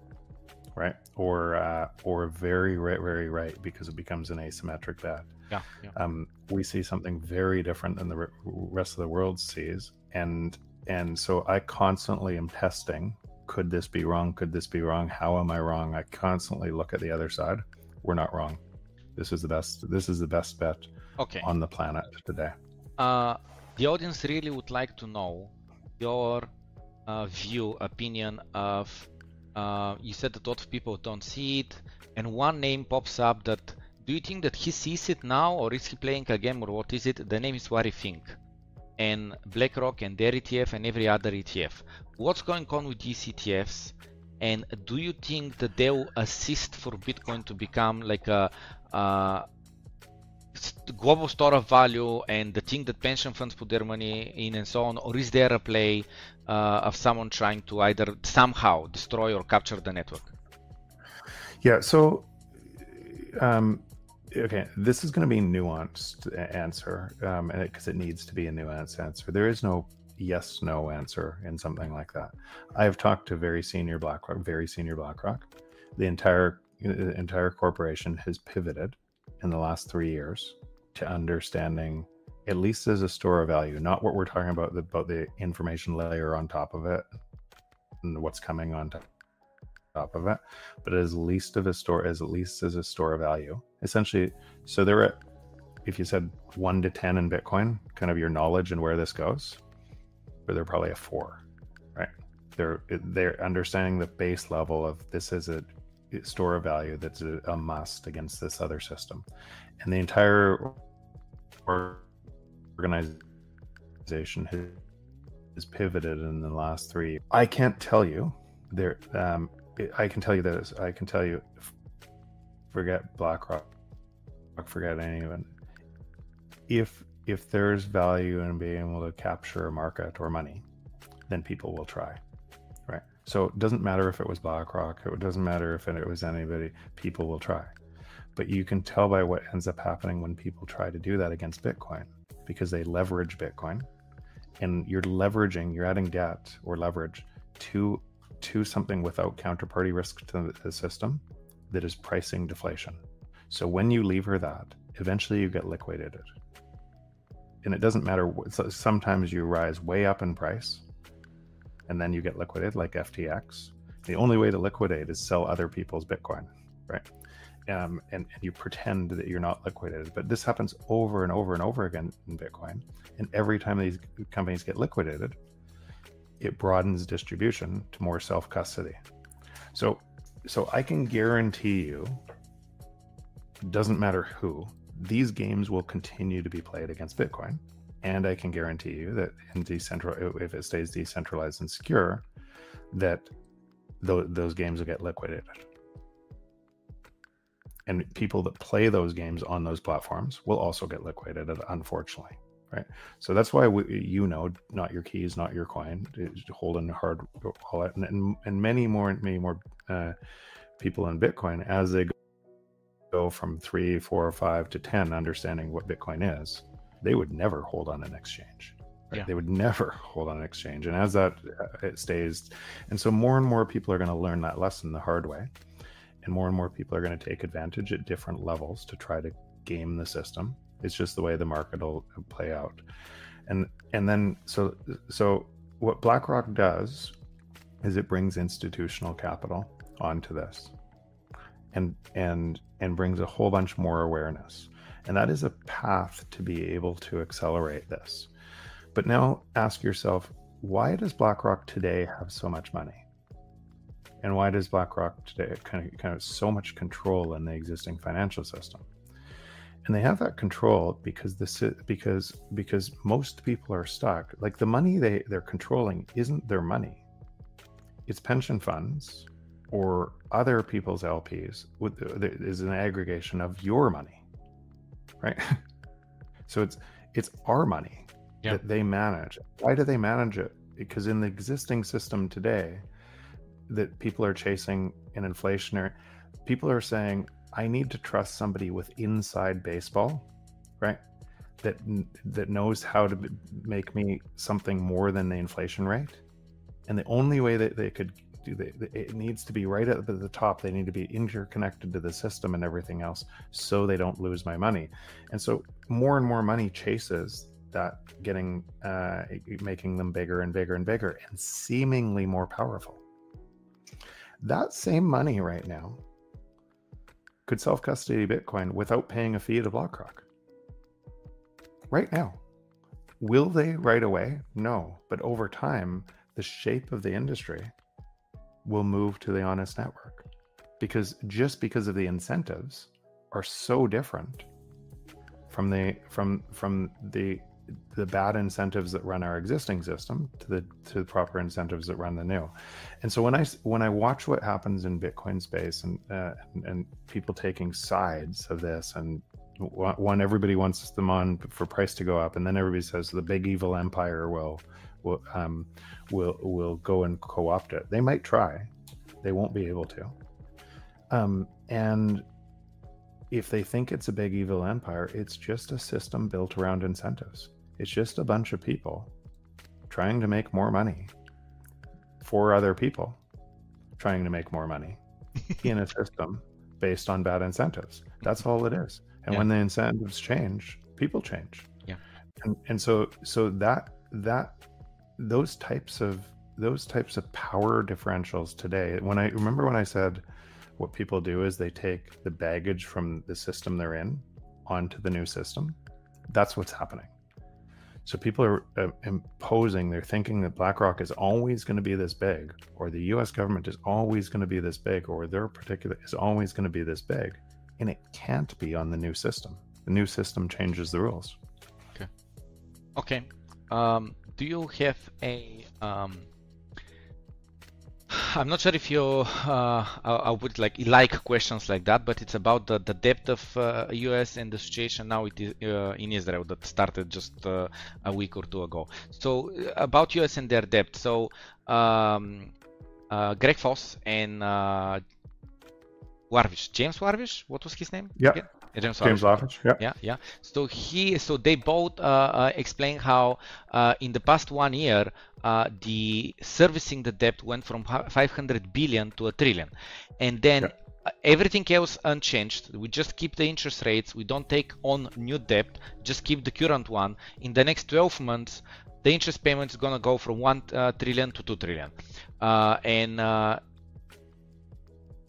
right? Or uh, or very right, very right because it becomes an asymmetric bet. Yeah, yeah. Um, we see something very different than the re- rest of the world sees, and and so I constantly am testing. Could this be wrong? Could this be wrong? How am I wrong? I constantly look at the other side. We're not wrong. This is the best. This is the best bet okay. on the planet today. Uh, the audience really would like to know your uh, view, opinion of uh, you said that a lot of people don't see it, and one name pops up that do you think that he sees it now or is he playing a game or what is it? The name is Larry Fink and BlackRock and their ETF and every other ETF. What's going on with these ETFs? And do you think that they will assist for Bitcoin to become like a, a global store of value and the thing that pension funds put their money in and so on? Or is there a play uh, of someone trying to either somehow destroy or capture the network? Yeah, so um, okay, this is going to be nuanced answer, um, because it needs to be a nuanced answer. There is no yes no answer in something like that. I have talked to very senior BlackRock, very senior BlackRock. The entire the entire corporation has pivoted in the last three years to understanding at least as a store of value, not what we're talking about about the information layer on top of it and what's coming on top of it, but as least of a store as at least as a store of value. Essentially, so they're at if you said one to ten in Bitcoin, kind of your knowledge and where this goes, but they're probably a four, right? They're they're understanding the base level of this is a store of value that's a, a must against this other system, and the entire organization has pivoted in the last three. I can't tell you there. Um, I can tell you this. I can tell you. Forget BlackRock forget any of it. If if there's value in being able to capture a market or money, then people will try. So it doesn't matter if it was BlackRock, it doesn't matter if it was anybody, people will try. But you can tell by what ends up happening when people try to do that against Bitcoin because they leverage Bitcoin and you're leveraging, you're adding debt or leverage to to something without counterparty risk to the system that is pricing deflation. So when you lever that, eventually you get liquidated. And it doesn't matter. Sometimes you rise way up in price and then you get liquidated, like FTX. The only way to liquidate is sell other people's Bitcoin, right? Um, and, and you pretend that you're not liquidated. But this happens over and over and over again in Bitcoin. And every time these companies get liquidated, it broadens distribution to more self custody. So, so I can guarantee you, doesn't matter who, these games will continue to be played against Bitcoin. And I can guarantee you that in decentral, if it stays decentralized and secure, that th- those games will get liquidated. And people that play those games on those platforms will also get liquidated, unfortunately right? So that's why we, you know, not your keys, not your coin, holding hard wallet, and, and, and many more, many more uh, people in Bitcoin as they go from three, four, five to ten, understanding what Bitcoin is, they would never hold on an exchange. Right? Yeah. They would never hold on an exchange, and as that uh, it stays, and so more and more people are going to learn that lesson the hard way, and more and more people are going to take advantage at different levels to try to game the system it's just the way the market will play out. And and then so so what BlackRock does is it brings institutional capital onto this and and and brings a whole bunch more awareness. And that is a path to be able to accelerate this. But now ask yourself, why does BlackRock today have so much money? And why does BlackRock today kind of kind of so much control in the existing financial system? and they have that control because this because because most people are stuck like the money they they're controlling isn't their money it's pension funds or other people's lps with is an aggregation of your money right so it's it's our money yep. that they manage why do they manage it because in the existing system today that people are chasing an inflationary people are saying I need to trust somebody with inside baseball, right? That that knows how to make me something more than the inflation rate. And the only way that they could it needs to be right at the top. They need to be interconnected to the system and everything else, so they don't lose my money. And so more and more money chases that, getting uh, making them bigger and bigger and bigger, and seemingly more powerful. That same money right now could self custody Bitcoin without paying a fee to BlackRock Right now. Will they right away? No. But over time, the shape of the industry will move to the honest network. Because just because of the incentives are so different from the from from the the bad incentives that run our existing system to the to the proper incentives that run the new. And so when i when i watch what happens in bitcoin space and uh, and, and, people taking sides of this and one everybody wants them on for price to go up and then everybody says the big evil empire will will um will will go and co-opt it they might try they won't be able to um and if they think it's a big evil empire, it's just a system built around incentives. It's just a bunch of people trying to make more money for other people trying to make more money in a system based on bad incentives. That's all it is. And yeah. when the incentives change, people change. Yeah. And and so so that that those types of those types of power differentials today when I remember when I said what people do is they take the baggage from the system they're in onto the new system. That's what's happening. So people are uh, imposing, they're thinking that BlackRock is always going to be this big, or the US government is always going to be this big, or their particular is always going to be this big. And it can't be on the new system. The new system changes the rules. Okay. Okay. Um, do you have a um, I'm not sure if you uh, I would like like questions like that, but it's about the, the depth of uh, US and the situation now it is, uh, in Israel that started just uh, a week or two ago. So uh, about US and their depth. So um, uh, Greg Foss and Warvish, James Warvish, what was his name? Yeah. Again? James, James Lavish. Yeah. Yeah, yeah. So he, so they both uh, uh, explain how uh, in the past one year, uh, the servicing the debt went from 500 billion to a trillion, and then. Yeah. Everything else unchanged. We just keep the interest rates. We don't take on new debt. Just keep the current one. In the next 12 months, the interest payment is gonna go from one uh, trillion to two trillion, uh, and uh,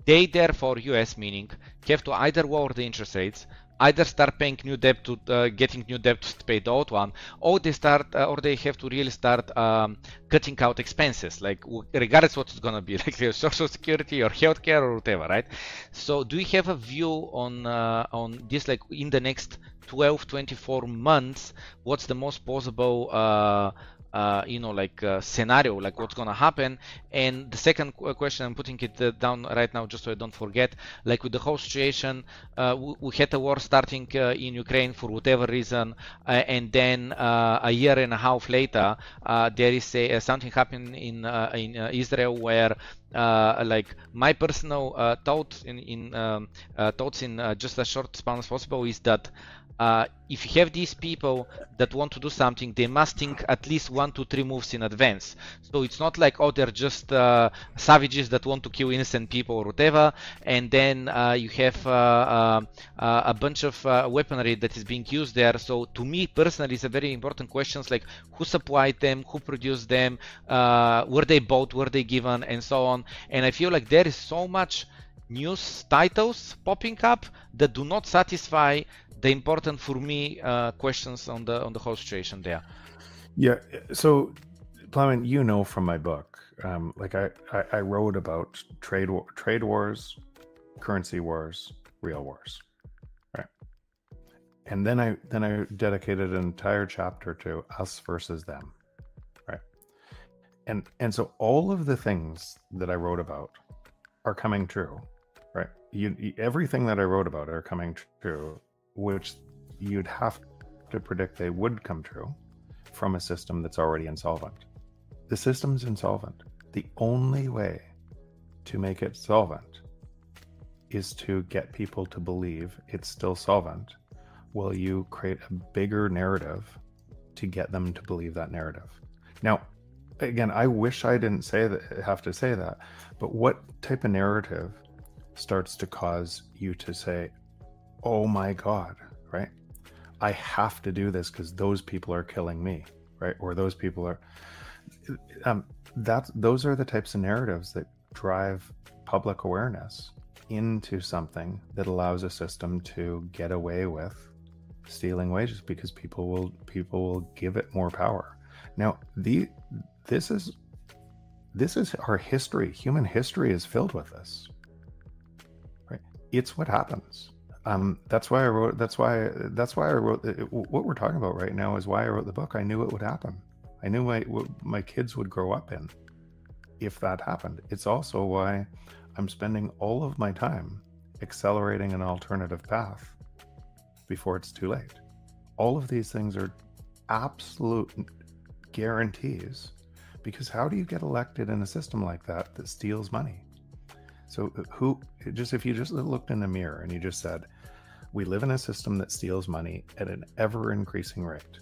they therefore, US meaning, have to either lower the interest rates, either start paying new debt to uh, getting new debt to pay the old one, or they start uh, or they have to really start um, cutting out expenses, like regardless what it's gonna be, like your social security or healthcare or whatever, right? So, do you have a view on uh, on this, like in the next 12, 24 months, what's the most possible uh, you know like uh, scenario like what's gonna happen. And the second question i'm putting it uh, down right now just so i don't forget. Like with the whole situation uh, we, we, had a war starting uh, in ukraine for whatever reason and then a year and a half later there is a, something happened in in israel where like my personal thought in, in um, thoughts in just a short span as possible is that uh, if you have these people that want to do something, they must think at least one to three moves in advance. So it's not like, oh, they're just uh, savages that want to kill innocent people or whatever. And then uh, you have uh, uh, a bunch of weaponry that is being used there. So to me personally, it's a very important questions like who supplied them, who produced them, were they bought, were they given, and so on. And I feel like there is so much news titles popping up that do not satisfy the important for me uh, questions on the on the whole situation there. Yeah. So, Plamen, you know from my book, um, like I, I, I wrote about trade trade wars, currency wars, real wars, right? And then I then I dedicated an entire chapter to us versus them, right? And and so all of the things that I wrote about are coming true, right? You, everything that I wrote about are coming true which you'd have to predict they would come true from a system that's already insolvent. The system's insolvent. The only way to make it solvent is to get people to believe it's still solvent while you create a bigger narrative to get them to believe that narrative. Now, again, I wish I didn't say that have to say that, but what type of narrative starts to cause you to say, oh my God, right? I have to do this because those people are killing me, right? Or those people are. Um, that those are the types of narratives that drive public awareness into something that allows a system to get away with stealing wages because people will people will give it more power. Now, the this is this is our history. Human history is filled with this. Right? It's what happens um, that's why I wrote. That's why. That's why I wrote. What we're talking about right now is why I wrote the book. I knew it would happen. I knew my my kids would grow up in, if that happened. It's also why I'm spending all of my time accelerating an alternative path before it's too late. All of these things are absolute guarantees because how do you get elected in a system like that that steals money? So uh, who just if you just looked in the mirror and you just said, we live in a system that steals money at an ever increasing rate.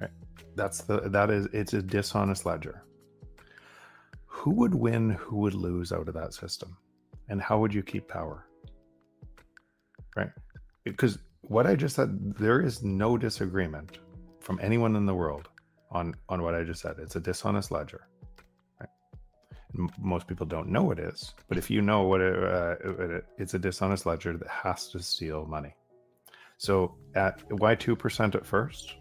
Right? That's the that is it's a dishonest ledger. Who would win, who would lose out of that system? And how would you keep power? Right? Because what I just said, there is no disagreement from anyone in the world on on what I just said. It's a dishonest ledger most people don't know it is, but if you know what it, uh, it, it's a dishonest ledger that has to steal money. So at why two percent at first?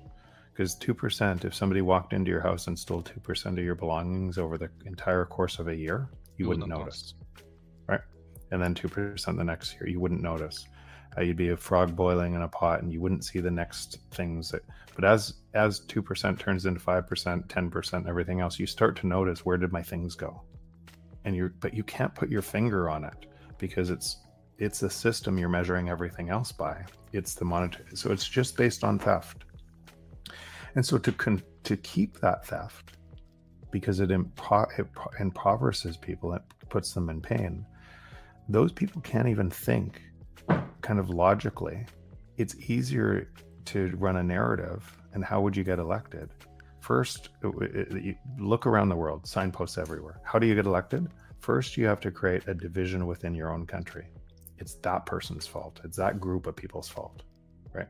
Because two percent, if somebody walked into your house and stole two percent of your belongings over the entire course of a year, you, you wouldn't, notice, right? And then two percent the next year, you wouldn't notice. Uh, you'd be a frog boiling in a pot, and you wouldn't see the next things. That, but as as two percent turns into five percent, ten percent, everything else, you start to notice where did my things go? And you're but you can't put your finger on it because it's it's the system you're measuring everything else by. It's the monetary. So it's just based on theft. And so to con- to keep that theft, because it, impo- it impoverishes people, it puts them in pain. Those people can't even think kind of logically. It's easier to run a narrative. And how would you get elected? First, it, it, look around the world, signposts everywhere. How do you get elected? First, you have to create a division within your own country. It's that person's fault. It's that group of people's fault right?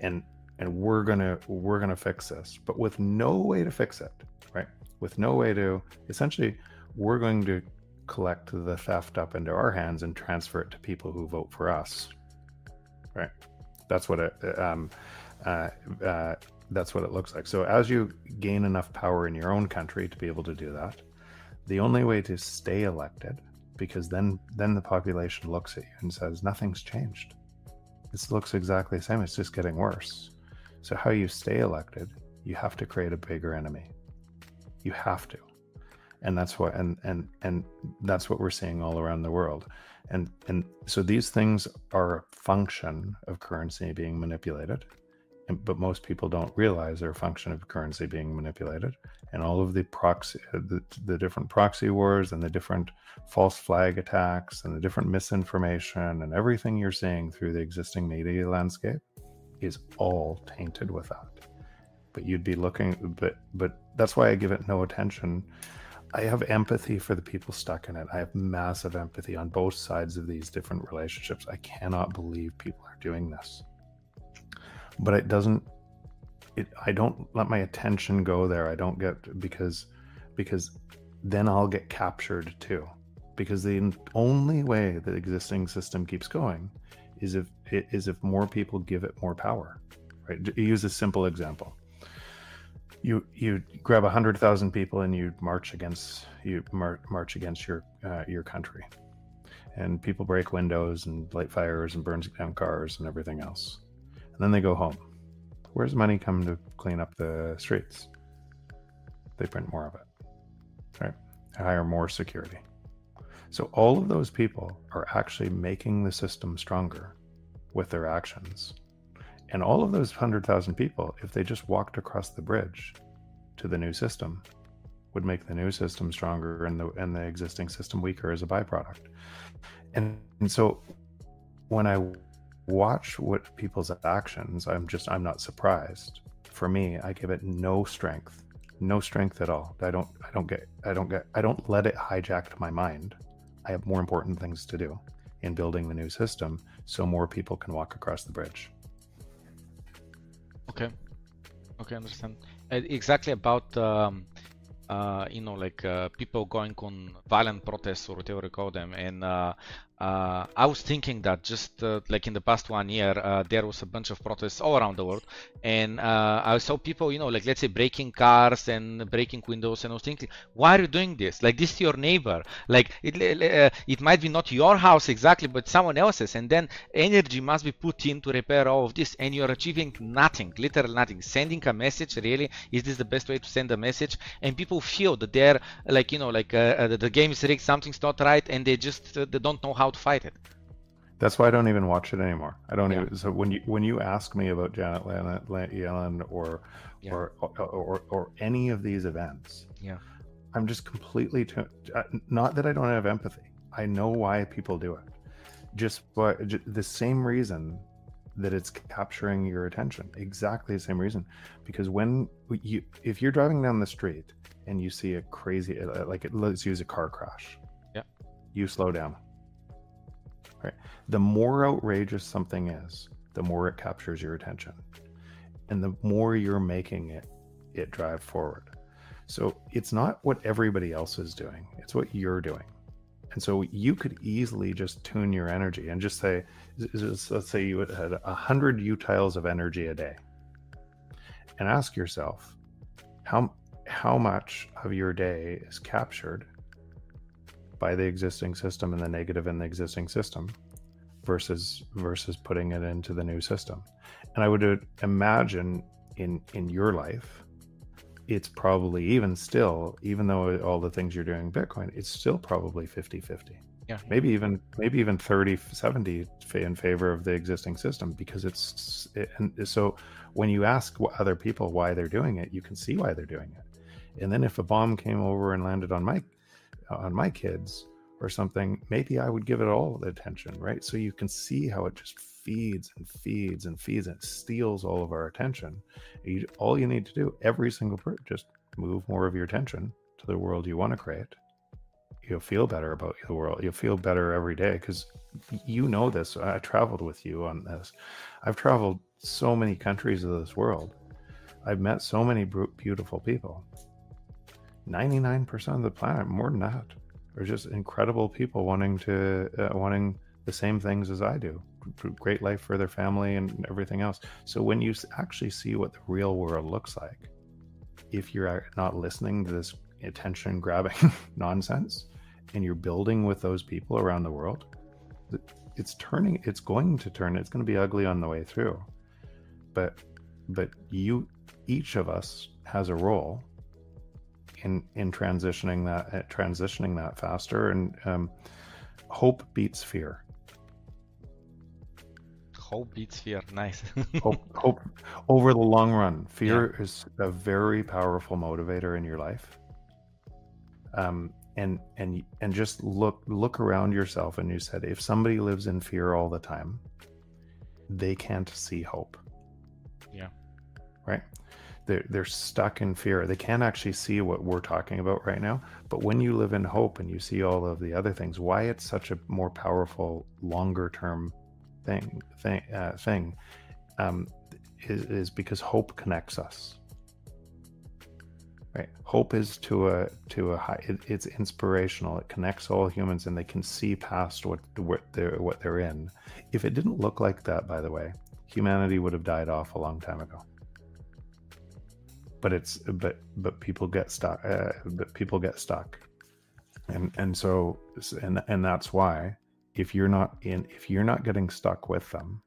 And and we're gonna we're gonna fix this but with no way to fix it right? With no way to essentially we're going to collect the theft up into our hands and transfer it to people who vote for us right? That's what it um, uh, uh, that's what it looks like. So as you gain enough power in your own country to be able to do that the only way to stay elected because then then the population looks at you and says nothing's changed. This looks exactly the same. It's just getting worse. So how you stay elected you have to create a bigger enemy. You have to. And that's what and and and that's what we're seeing all around the world. And and so these things are a function of currency being manipulated but most people don't realize they're a function of currency being manipulated. And all of the proxy uh, the, the different proxy wars and the different false flag attacks and the different misinformation and everything you're seeing through the existing media landscape is all tainted with that. But you'd be looking but but that's why i give it no attention. I have empathy for the people stuck in it. I have massive empathy on both sides of these different relationships. I cannot believe people are doing this but it doesn't it i don't let my attention go there. I don't get because because then i'll get captured too. Because the only way the existing system keeps going is if it is if more people give it more power right? Use a simple example. You you grab a hundred thousand people and you march against you mar- march against your uh, your country. And people break windows and light fires and burns down cars and everything else and then they go home. Where's money come to clean up the streets? They print more of it, right? Hire more security. So all of those people are actually making the system stronger with their actions. And all of those 100,000 people, if they just walked across the bridge to the new system, would make the new system stronger and the and the existing system weaker as a byproduct. And, and so when I watch what people's actions i'm just i'm not surprised. For me i give it no strength no strength at all. I don't i don't get i don't get i don't let it hijack my mind. I have more important things to do in building the new system so more people can walk across the bridge. Okay. Okay understand. Uh, exactly about um, uh, you know like uh, people going on violent protests or whatever you call them. And uh, uh, I was thinking that just uh, like in the past one year, uh, there was a bunch of protests all around the world, and uh, I saw people, you know, like let's say breaking cars and breaking windows, and I was thinking, why are you doing this? Like this is your neighbor. Like it, uh, it might be not your house exactly, but someone else's, and then energy must be put in to repair all of this, and you're achieving nothing, literally nothing. Sending a message, really, is this the best way to send a message? And people feel that they're like, you know, like uh, the game is rigged, something's not right, and they just they don't know how how to fight it. That's why I don't even watch it anymore. I don't yeah. even. So when you when you ask me about Janet Yellen or yeah. or, or, or or any of these events, yeah, I'm just completely uh, not that I don't have empathy. I know why people do it. Just what the same reason that it's capturing your attention. Exactly the same reason. Because when you if you're driving down the street and you see a crazy like it, let's use a car crash. Yeah. You slow down Right. The more outrageous something is, the more it captures your attention. And the more you're making it it drive forward. So it's not what everybody else is doing, it's what you're doing. And so you could easily just tune your energy and just say, let's say you had a hundred utiles of energy a day, and ask yourself, how how much of your day is captured by the existing system and the negative in the existing system versus versus putting it into the new system and i would uh, imagine in in your life it's probably even still, even though all the things you're doing Bitcoin, it's still probably 50 50. Yeah. Maybe even maybe even 30 70 in favor of the existing system because it's it, and so when you ask other people why they're doing it, you can see why they're doing it. And then if a bomb came over and landed on my Uh, on my kids or something, maybe I would give it all the attention, right? So you can see how it just feeds and feeds and feeds and steals all of our attention. You, all you need to do, every single just move more of your attention to the world you want to create. You'll feel better about the world. You'll feel better every day because you know this. I traveled with you on this. I've traveled so many countries of this world. I've met so many beautiful people. 99% of the planet, more than that, are just incredible people wanting to, uh, wanting the same things as I do great life for their family and everything else. So when you actually see what the real world looks like, if you're not listening to this attention grabbing nonsense and you're building with those people around the world, it's turning, it's going to turn, it's going to be ugly on the way through. But, but you, each of us has a role in, in transitioning that, uh, transitioning that faster and, um, hope beats fear hope beats fear. Nice. hope, hope over the long run. Fear yeah. is a very powerful motivator in your life. Um, and and and just look look around yourself, and you said if somebody lives in fear all the time, they can't see hope. Yeah. Right. They're, they're stuck in fear. They can't actually see what we're talking about right now. But when you live in hope and you see all of the other things, why it's such a more powerful, longer term thing thing uh, thing um, is, is because hope connects us. Right? Hope is to a to a high it, it's inspirational. It connects all humans and they can see past what what they're what they're in. If it didn't look like that by the way humanity would have died off a long time ago but it's but but people get stuck uh, but people get stuck. And and so and and that's why if you're not in if you're not getting stuck with them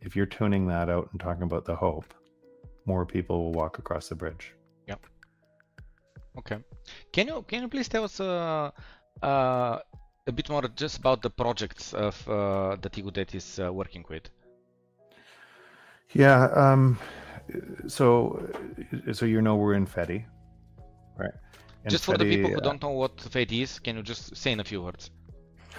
if you're tuning that out and talking about the hope more people will walk across the bridge. Yep. Okay. Can you can you please tell us uh, uh, a bit more just about the projects of uh, that Ego Death is uh, working with? Yeah um so so you know we're in Fedi right? And just for the people who uh, don't know what Fedi is can you just say in a few words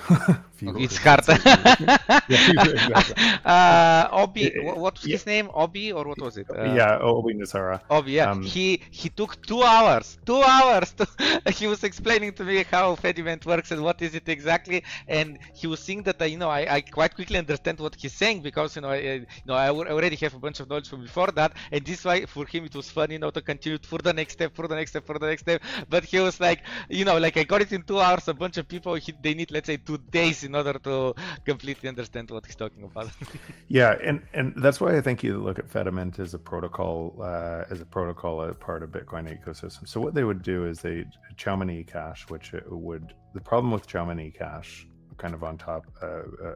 it's hard. uh, Obi, what was his name? Obi or what was it? Uh, yeah, Obi Nasara. Obi, yeah. Um, he he took two hours. Two hours. To, he was explaining to me how Fedimint works and what is it exactly. And he was saying that uh, you know I, I quite quickly understand what he's saying because you know I, you know I already have a bunch of knowledge from before that, and this why for him it was fun you know to continue for the next step, for the next step, for the next step. But he was like, you know, like I got it in two hours. A bunch of people he, they need let's say two days in order to completely understand what he's talking about. yeah, and and that's why I think you look at Fedimint as a protocol uh, as a protocol a part of Bitcoin ecosystem. So what they would do is they Chaumian eCash, which would the problem with Chaumian eCash, kind of on top, uh, uh,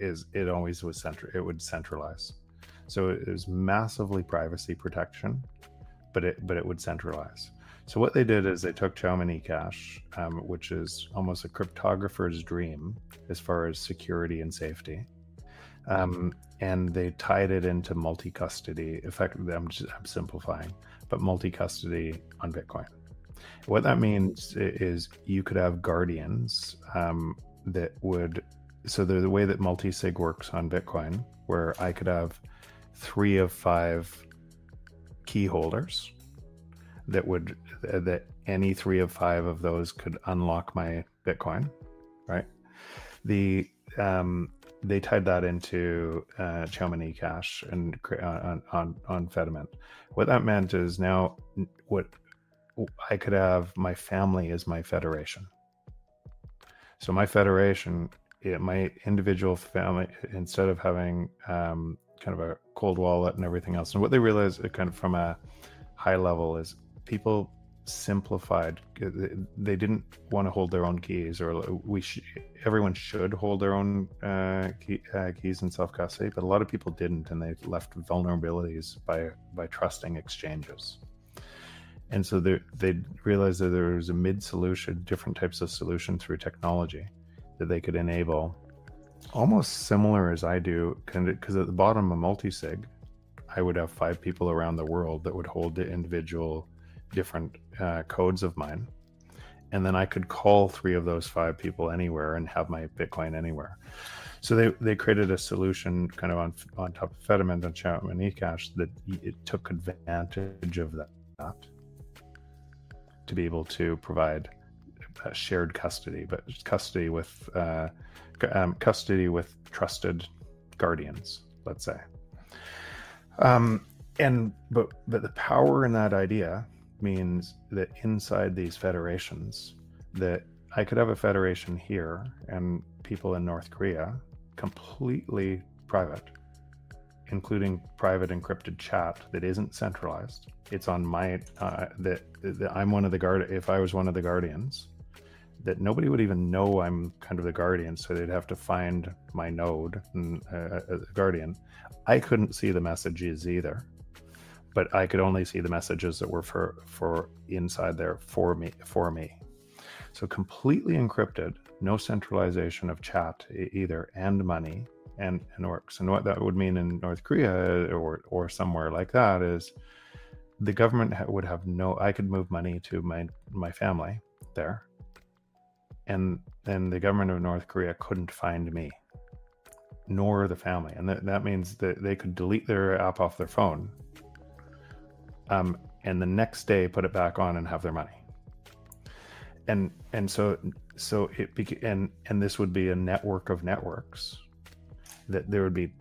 is it always was center it would centralize. So it was massively privacy protection, but it but it would centralize. So what they did is they took Chaumian eCash, um, which is almost a cryptographer's dream as far as security and safety, um, and they tied it into multi-custody. Effectively, I'm, just, I'm simplifying, but multi-custody on Bitcoin. What that means is you could have guardians um, that would. So the way that multi-sig works on Bitcoin, where I could have three of five key holders that would that any three of five of those could unlock my Bitcoin, right? The um, they tied that into uh, Chaumian eCash and uh, on on on Fedimint. What that meant is now what I could have my family as my federation. So my federation, my individual family, instead of having um, kind of a cold wallet and everything else, and what they realized, uh, kind of from a high level, is people simplified. They didn't want to hold their own keys or we sh- everyone should hold their own uh, key, uh, keys in self custody but a lot of people didn't and they left vulnerabilities by by trusting exchanges. And so they they realized that there was a mid solution, different types of solution through technology that they could enable, almost similar as I do, because at the bottom of multisig, I would have five people around the world that would hold the individual different uh, codes of mine, and then I could call three of those five people anywhere and have my Bitcoin anywhere. So they, they created a solution kind of on on top of Fedimint and Chaumian eCash that it took advantage of that to be able to provide shared custody, but custody with uh, um, custody with trusted guardians, let's say. Um, and but but the power in that idea means that inside these federations, that I could have a federation here and people in North Korea completely private including private encrypted chat that isn't centralized. It's on my uh, that, that I'm one of the guard. If I was one of the guardians, that nobody would even know I'm kind of the guardian, so they'd have to find my node and uh, uh, guardian. I couldn't see the messages either, but I could only see the messages that were for for inside there for me for me. So completely encrypted, no centralization of chat either, and money and and works. And what that would mean in North Korea uh, or or somewhere like that is the government would have no. I could move money to my my family there, and then the government of North Korea couldn't find me, nor the family, and that that means that they could delete their app off their phone. Um, and the next day put it back on and have their money. And and so so it and and this would be a network of networks that there would be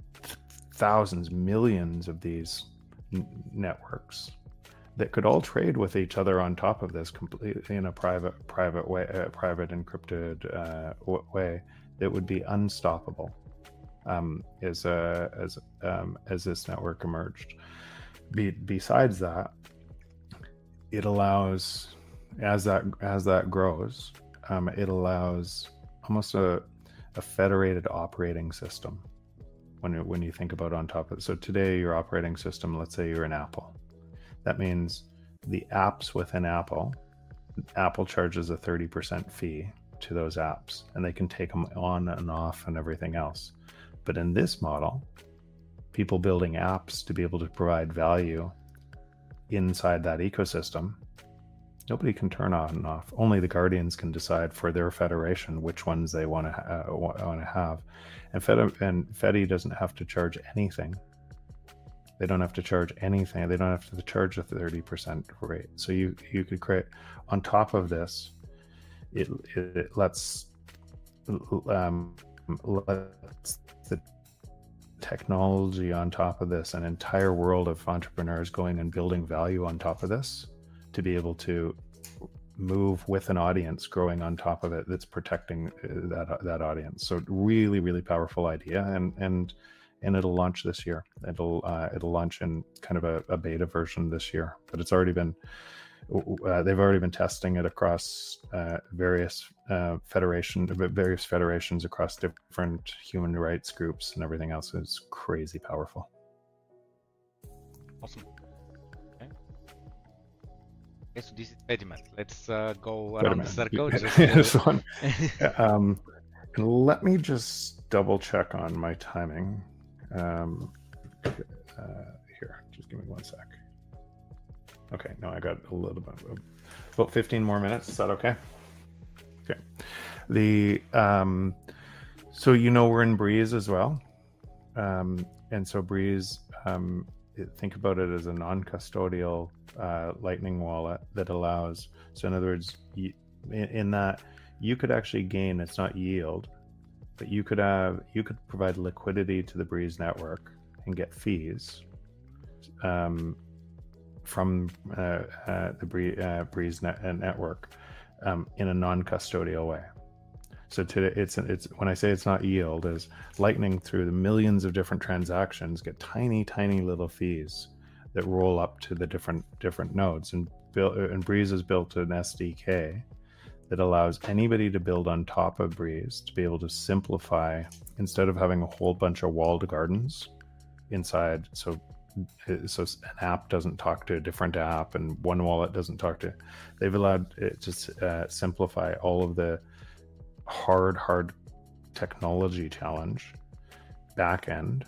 thousands, millions of these n- networks that could all trade with each other on top of this completely in a private private way uh, private encrypted uh, way that would be unstoppable um, as uh, as um, as this network emerged be, besides that it allows as that as that grows um, it allows almost a, a federated operating system when you, when you think about on top of it. So today, your operating system, let's say you're an Apple, that means the apps within Apple, Apple charges a 30% fee to those apps, and they can take them on and off and everything else. But in this model, people building apps to be able to provide value inside that ecosystem nobody can turn on and off. Only the guardians can decide for their federation which ones they want to want to have. And Fed and Fedi doesn't have to charge anything. They don't have to charge anything. They don't have to charge a thirty percent rate. So you you could create on top of this. It it lets um, lets technology on top of this, an entire world of entrepreneurs going and building value on top of this to be able to move with an audience growing on top of it that's protecting uh, that that audience. So really really powerful idea and and and it'll launch this year. It'll uh, it'll launch in kind of a, a, beta version this year but it's already been uh, they've already been testing it across uh, various uh, federation various federations across different human rights groups and everything else is crazy powerful awesome Okay, so this is Fedimint. Let's uh, go around the circle. Just, uh... um, let me just double check on my timing. Um, uh, here, just give me one sec. Okay, no, I got a little bit, about 15 more minutes. Is that okay? Okay. The um, so you know we're in Breeze as well, um, and so Breeze um, think about it as a non-custodial uh, Lightning wallet that allows. So in other words, in, in that you could actually gain. It's not yield, but you could have you could provide liquidity to the Breeze network and get fees um, from uh, uh, the Breeze, uh, Breeze net, uh, network um, in a non-custodial way. So today, it's it's when I say it's not yield, is Lightning through the millions of different transactions get tiny, tiny little fees that roll up to the different different nodes. And and Breeze has built an SDK that allows anybody to build on top of Breeze to be able to simplify instead of having a whole bunch of walled gardens inside. So so an app doesn't talk to a different app and one wallet doesn't talk to they've allowed it to uh, simplify all of the hard hard technology challenge back end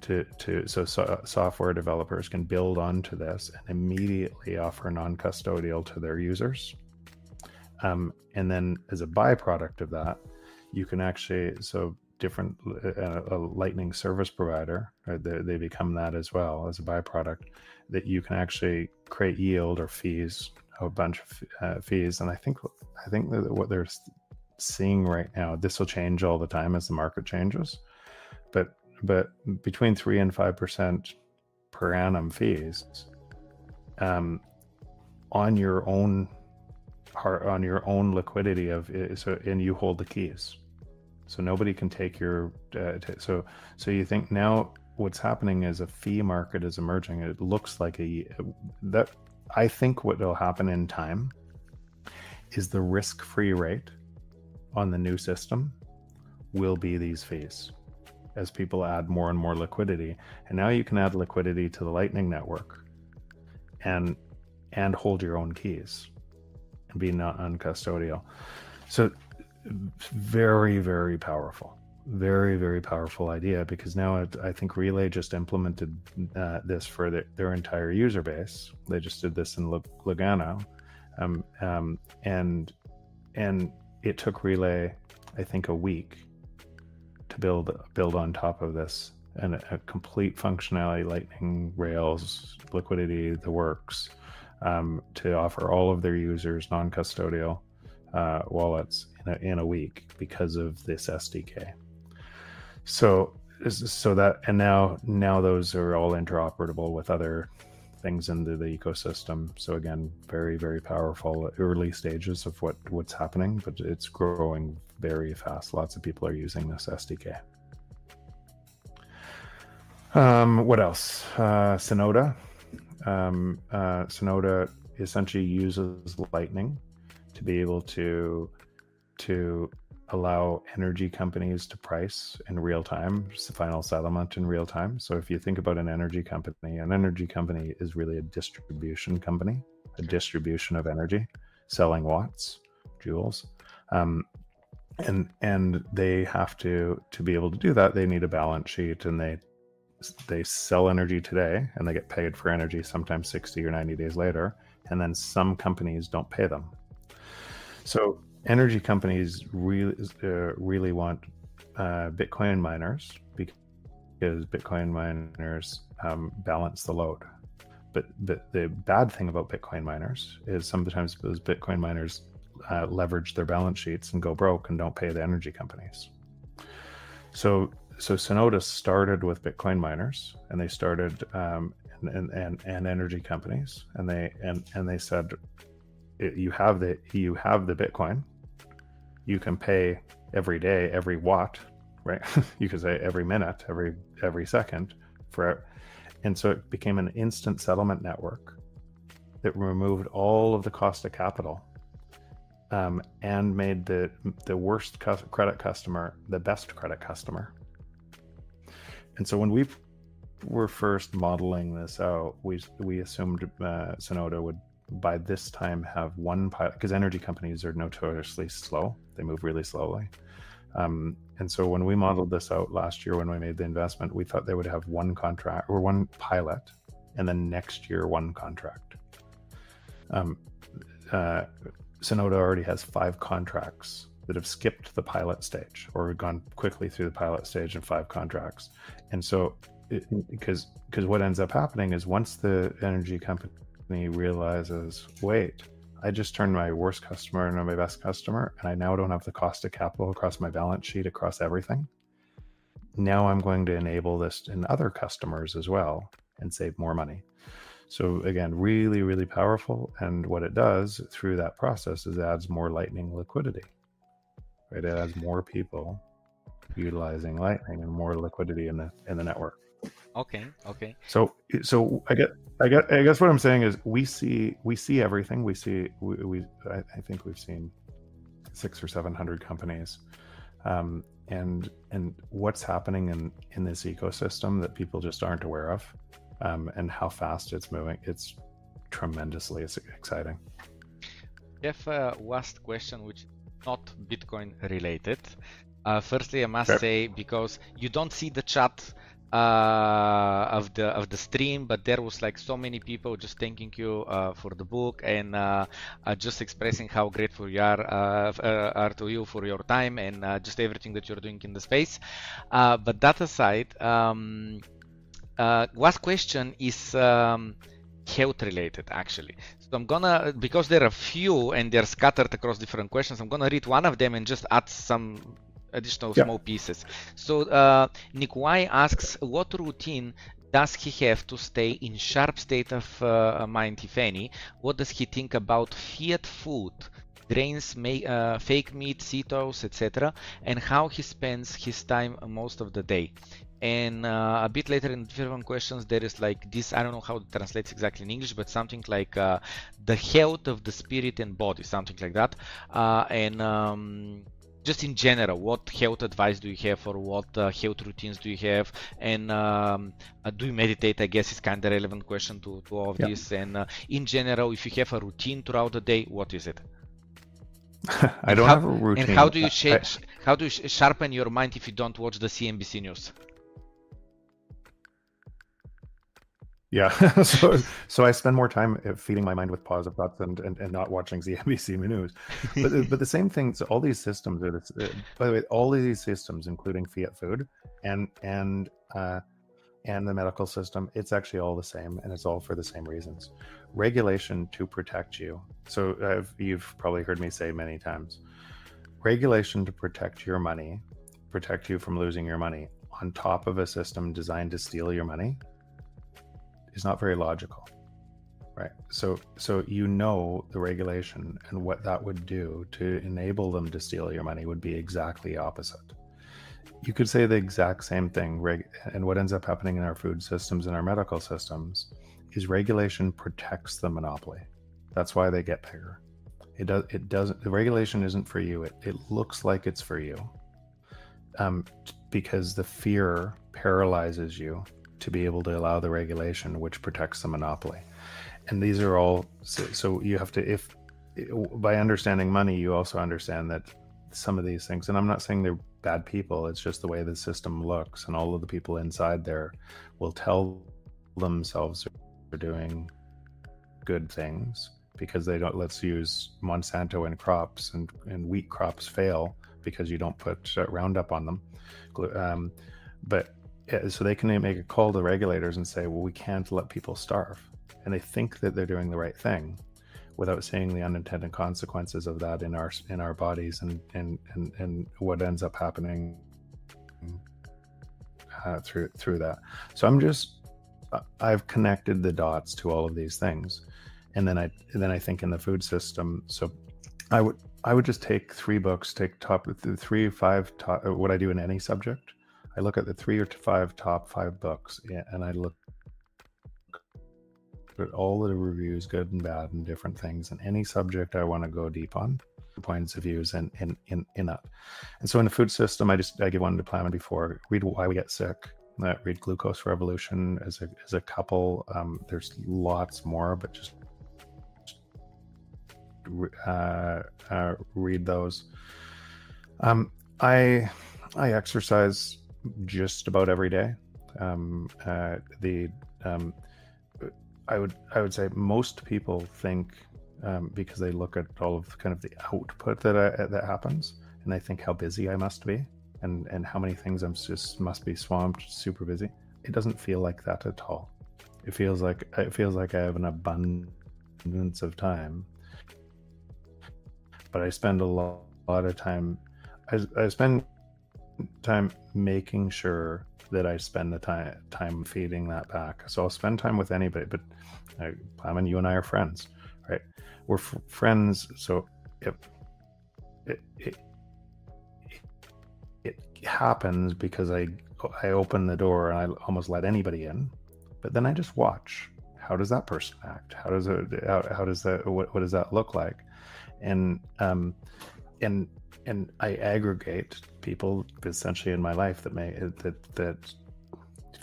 to to so, so software developers can build onto this and immediately offer non-custodial to their users. Um, and then as a byproduct of that you can actually so different uh, a lightning service provider they, they become that as well as a byproduct that you can actually create yield or fees a bunch of uh, fees. And i think i think that what they're seeing right now this will change all the time as the market changes but but between 3 and 5% per annum fees um, on your own on your own liquidity of so and you hold the keys so nobody can take your uh, t- so so you think now what's happening is a fee market is emerging. It looks like a that i think what will happen in time is the risk free rate on the new system will be these fees as people add more and more liquidity. And now you can add liquidity to the lightning network and and hold your own keys and be not uncustodial. So very very powerful. Very very powerful idea because now it, i think Relai just implemented uh, this for the, their entire user base. They just did this in lugano. Um, um, and and it took Relai i think a week to build build on top of this. And a, a complete functionality lightning rails liquidity the works um, to offer all of their users non-custodial uh, wallets in a, in a week because of this SDK. So so that and now now those are all interoperable with other things into the ecosystem. So again, very very powerful early stages of what what's happening, but it's growing very fast. Lots of people are using this SDK. Um, what else? Uh, Synota. Um, uh, Synota essentially uses Lightning to be able to to allow energy companies to price in real time, the final settlement in real time. So if you think about an energy company, an energy company is really a distribution company, a distribution of energy, selling watts, joules. Um, and and they have to to be able to do that they need a balance sheet and they they sell energy today and they get paid for energy sometimes 60 or 90 days later and then some companies don't pay them so energy companies really uh, really want uh, Bitcoin miners because Bitcoin miners um, balance the load. But, the bad thing about Bitcoin miners is sometimes those Bitcoin miners uh, leverage their balance sheets and go broke and don't pay the energy companies. So so Synota started with Bitcoin miners and they started um, and, and, and energy companies and they and and they said you have the you have the Bitcoin you can pay every day, every watt, right? you could say every minute, every every second for and so it became an instant settlement network that removed all of the cost of capital um, and made the the worst credit customer the best credit customer. And so when we were first modeling this out, we we assumed uh, Synota would by this time have one pilot because energy companies are notoriously slow they move really slowly. Um, and so when we modeled this out last year when we made the investment we thought they would have one contract or one pilot and then next year one contract. Um, uh, Synota already has five contracts that have skipped the pilot stage or gone quickly through the pilot stage in five contracts. And so because because what ends up happening is once the energy company realizes, wait, I just turned my worst customer into my best customer, and I now don't have the cost of capital across my balance sheet across everything. Now I'm going to enable this in other customers as well and save more money. So again, really, really powerful. And what it does through that process is adds more lightning liquidity. Right? It adds more people utilizing lightning and more liquidity in the in the network. Okay. Okay. So so I get I get I guess what I'm saying is we see we see everything. We see we, we I, I think we've seen six or seven hundred companies. Um, and and what's happening in in this ecosystem that people just aren't aware of um, and how fast it's moving. It's tremendously exciting. We have a last question, which not Bitcoin related. Uh, firstly, I must say because you don't see the chat uh, of the of the stream, but there was like so many people just thanking you uh, for the book and uh, uh just expressing how grateful you are uh, uh, are to you for your time and just everything that you're doing in the space. but that aside, um, last question is. Um, health related actually so i'm gonna because there are few and they're scattered across different questions i'm gonna read one of them and just add some additional yeah. small pieces. So uh, Nikolai asks, what routine does he have to stay in sharp state of uh, mind, if any? What does he think about fiat food, grains, uh, fake meat, cetos, etc., and how he spends his time most of the day? And uh, a bit later in different questions, there is like this. I don't know how it translates exactly in English, but something like uh, the health of the spirit and body, something like that. Uh, and um, just in general, what health advice do you have, or what uh, health routines do you have, and um, uh, do you meditate? I guess is kind of relevant question to, to all of this. And uh, in general, if you have a routine throughout the day, what is it? I don't how, have a routine. And how do you I, how do you sharpen your mind if you don't watch the CNBC news? Yeah, so so I spend more time uh, feeding my mind with positive thoughts and and, and not watching CNBC news. But but the same thing. So all these systems are. This, uh, by the way, all of these systems, including fiat food and and uh, and the medical system, it's actually all the same, and it's all for the same reasons. Regulation to protect you. So I've, you've probably heard me say many times, regulation to protect your money, protect you from losing your money, on top of a system designed to steal your money is not very logical right? So so you know the regulation and what that would do to enable them to steal your money would be exactly opposite. You could say the exact same thing and what ends up happening in our food systems and our medical systems is regulation protects the monopoly. That's why they get bigger. It does it doesn't the regulation isn't for you. It, it looks like it's for you um, because the fear paralyzes you to be able to allow the regulation which protects the monopoly. And these are all so, so you have to if by understanding money you also understand that some of these things and I'm not saying they're bad people it's just the way the system looks and all of the people inside there will tell themselves they're doing good things because they don't let's use Monsanto and crops and and wheat crops fail because you don't put Roundup on them um, but so they can make a call to regulators and say, well, we can't let people starve. And they think that they're doing the right thing without seeing the unintended consequences of that in our in our bodies and and and, and what ends up happening uh, through through that. So I'm just I've connected the dots to all of these things, and then I and then I think in the food system. So I would I would just take three books, take top three five top, what I do in any subject, I look at the three or five top five books and I look at all the reviews, good and bad, and different things, and any subject I want to go deep on, points of views and in in in that. And so in the food system, I just I give one to Plamen before read why we get sick. Uh, read Glucose Revolution as a as a couple. Um, there's lots more, but just uh, uh, read those. Um, I I exercise just about every day. Um, uh, the um, I would I would say most people think um, because they look at all of kind of the output that I, that happens and they think how busy I must be and and how many things I'm just must be swamped, super busy. It doesn't feel like that at all. It feels like it feels like I have an abundance of time, but I spend a lot, a lot of time. I, I spend time making sure that I spend the time time feeding that back. So I'll spend time with anybody, but I, I mean, you and I are friends, right? We're f- friends, so if it, it it happens because I I open the door and I almost let anybody in, but then I just watch. How does that person act? How does it? How, how does that? What, what does that look like? And um, and and I aggregate people essentially in my life that may that that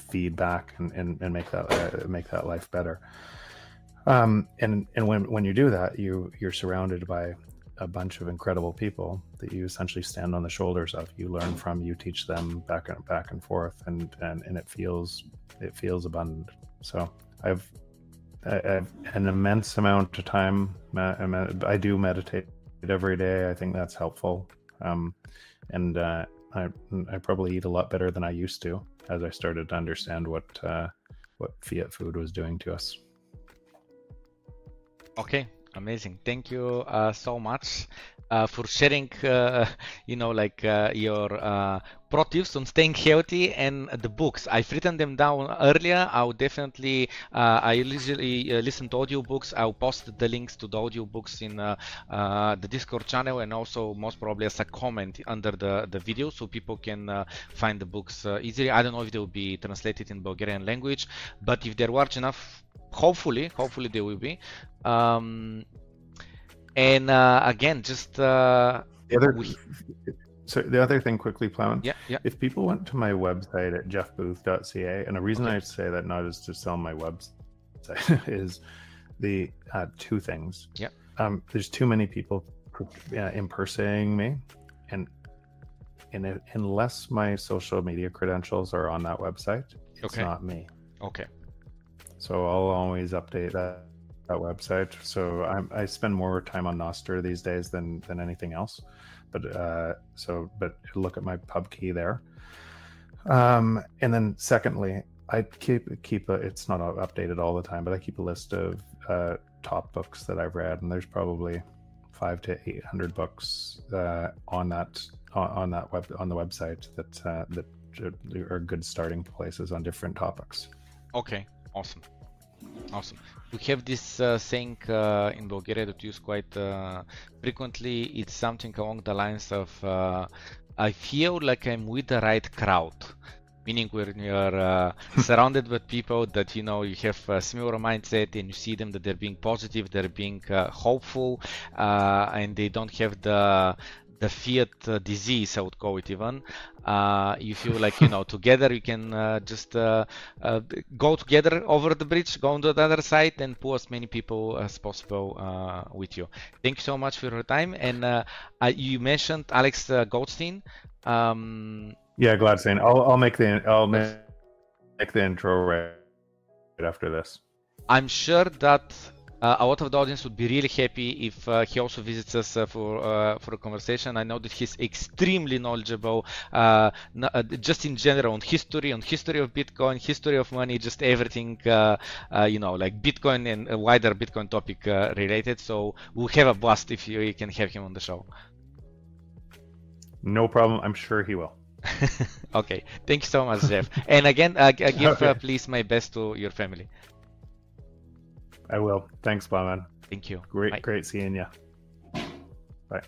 feedback and, and, and make that uh, make that life better. Um, and and when when you do that, you you're surrounded by a bunch of incredible people that you essentially stand on the shoulders of. You learn from, you teach them back and back and forth, and and, and it feels it feels abundant. So I've, I, have an immense amount of time. I do meditate every day. I think that's helpful, um, and uh, I I probably eat a lot better than I used to as I started to understand what uh, what fiat food was doing to us. Okay, amazing. Thank you uh, so much uh, for sharing, uh, you know, like uh, your uh, pro tips on staying healthy and the books. I've written them down earlier. I'll definitely, uh, I usually uh, listen to audiobooks. I'll post the links to the audiobooks in uh, uh, the Discord channel and also most probably as a comment under the, the video so people can uh, find the books uh, easily. I don't know if they will be translated in Bulgarian language, but if they're large enough, hopefully, hopefully they will be. Um, and again, just the other we, so the other thing quickly, Plamen. Yeah, yeah. If people went to my website at jeffbooth.ca, and the reason okay. I say that not is to sell my website is the uh, two things. Yeah. Um, there's too many people uh, impersonating me, and and it, unless my social media credentials are on that website, it's okay. not me. Okay. So I'll always update that that website. So I'm, I spend more time on Nostr these days than than anything else but uh, so but look at my pub key there. Um, and then secondly, I keep keep a, it's not updated all the time, but I keep a list of uh, top books that I've read, and there's probably five to eight hundred books uh, on that on, that web on the website that uh, that are good starting places on different topics. Okay, awesome. Awesome. We have this uh, saying uh, in Bulgaria that we use quite uh, frequently. It's something along the lines of uh, I feel like I'm with the right crowd. Meaning when you're uh, surrounded with people that you know you have a similar mindset and you see them that they're being positive, they're being uh, hopeful, and they don't have the the fiat uh, disease, I would call it even. Uh, you feel like you know together you can uh, just uh, uh, go together over the bridge, go on to the other side, and pull as many people as possible uh, with you. Thank you so much for your time. And you mentioned Alex Goldstein. Um, yeah, Gladstein. I'll I'll make the I'll make, the intro right after this. I'm sure that a lot of the audience would be really happy if uh, he also visits us uh, for uh, for a conversation. I know that he's extremely knowledgeable, uh, uh, just in general on history, on history of Bitcoin, history of money, just everything, you know, like Bitcoin and a wider Bitcoin topic related. So we'll have a blast if you, can have him on the show. No problem. I'm sure he will. okay. Thank you so much, Jeff. and again, I give okay. please my best to your family. I will. Thanks, man. Thank you. Great, Bye. great seeing you. Bye.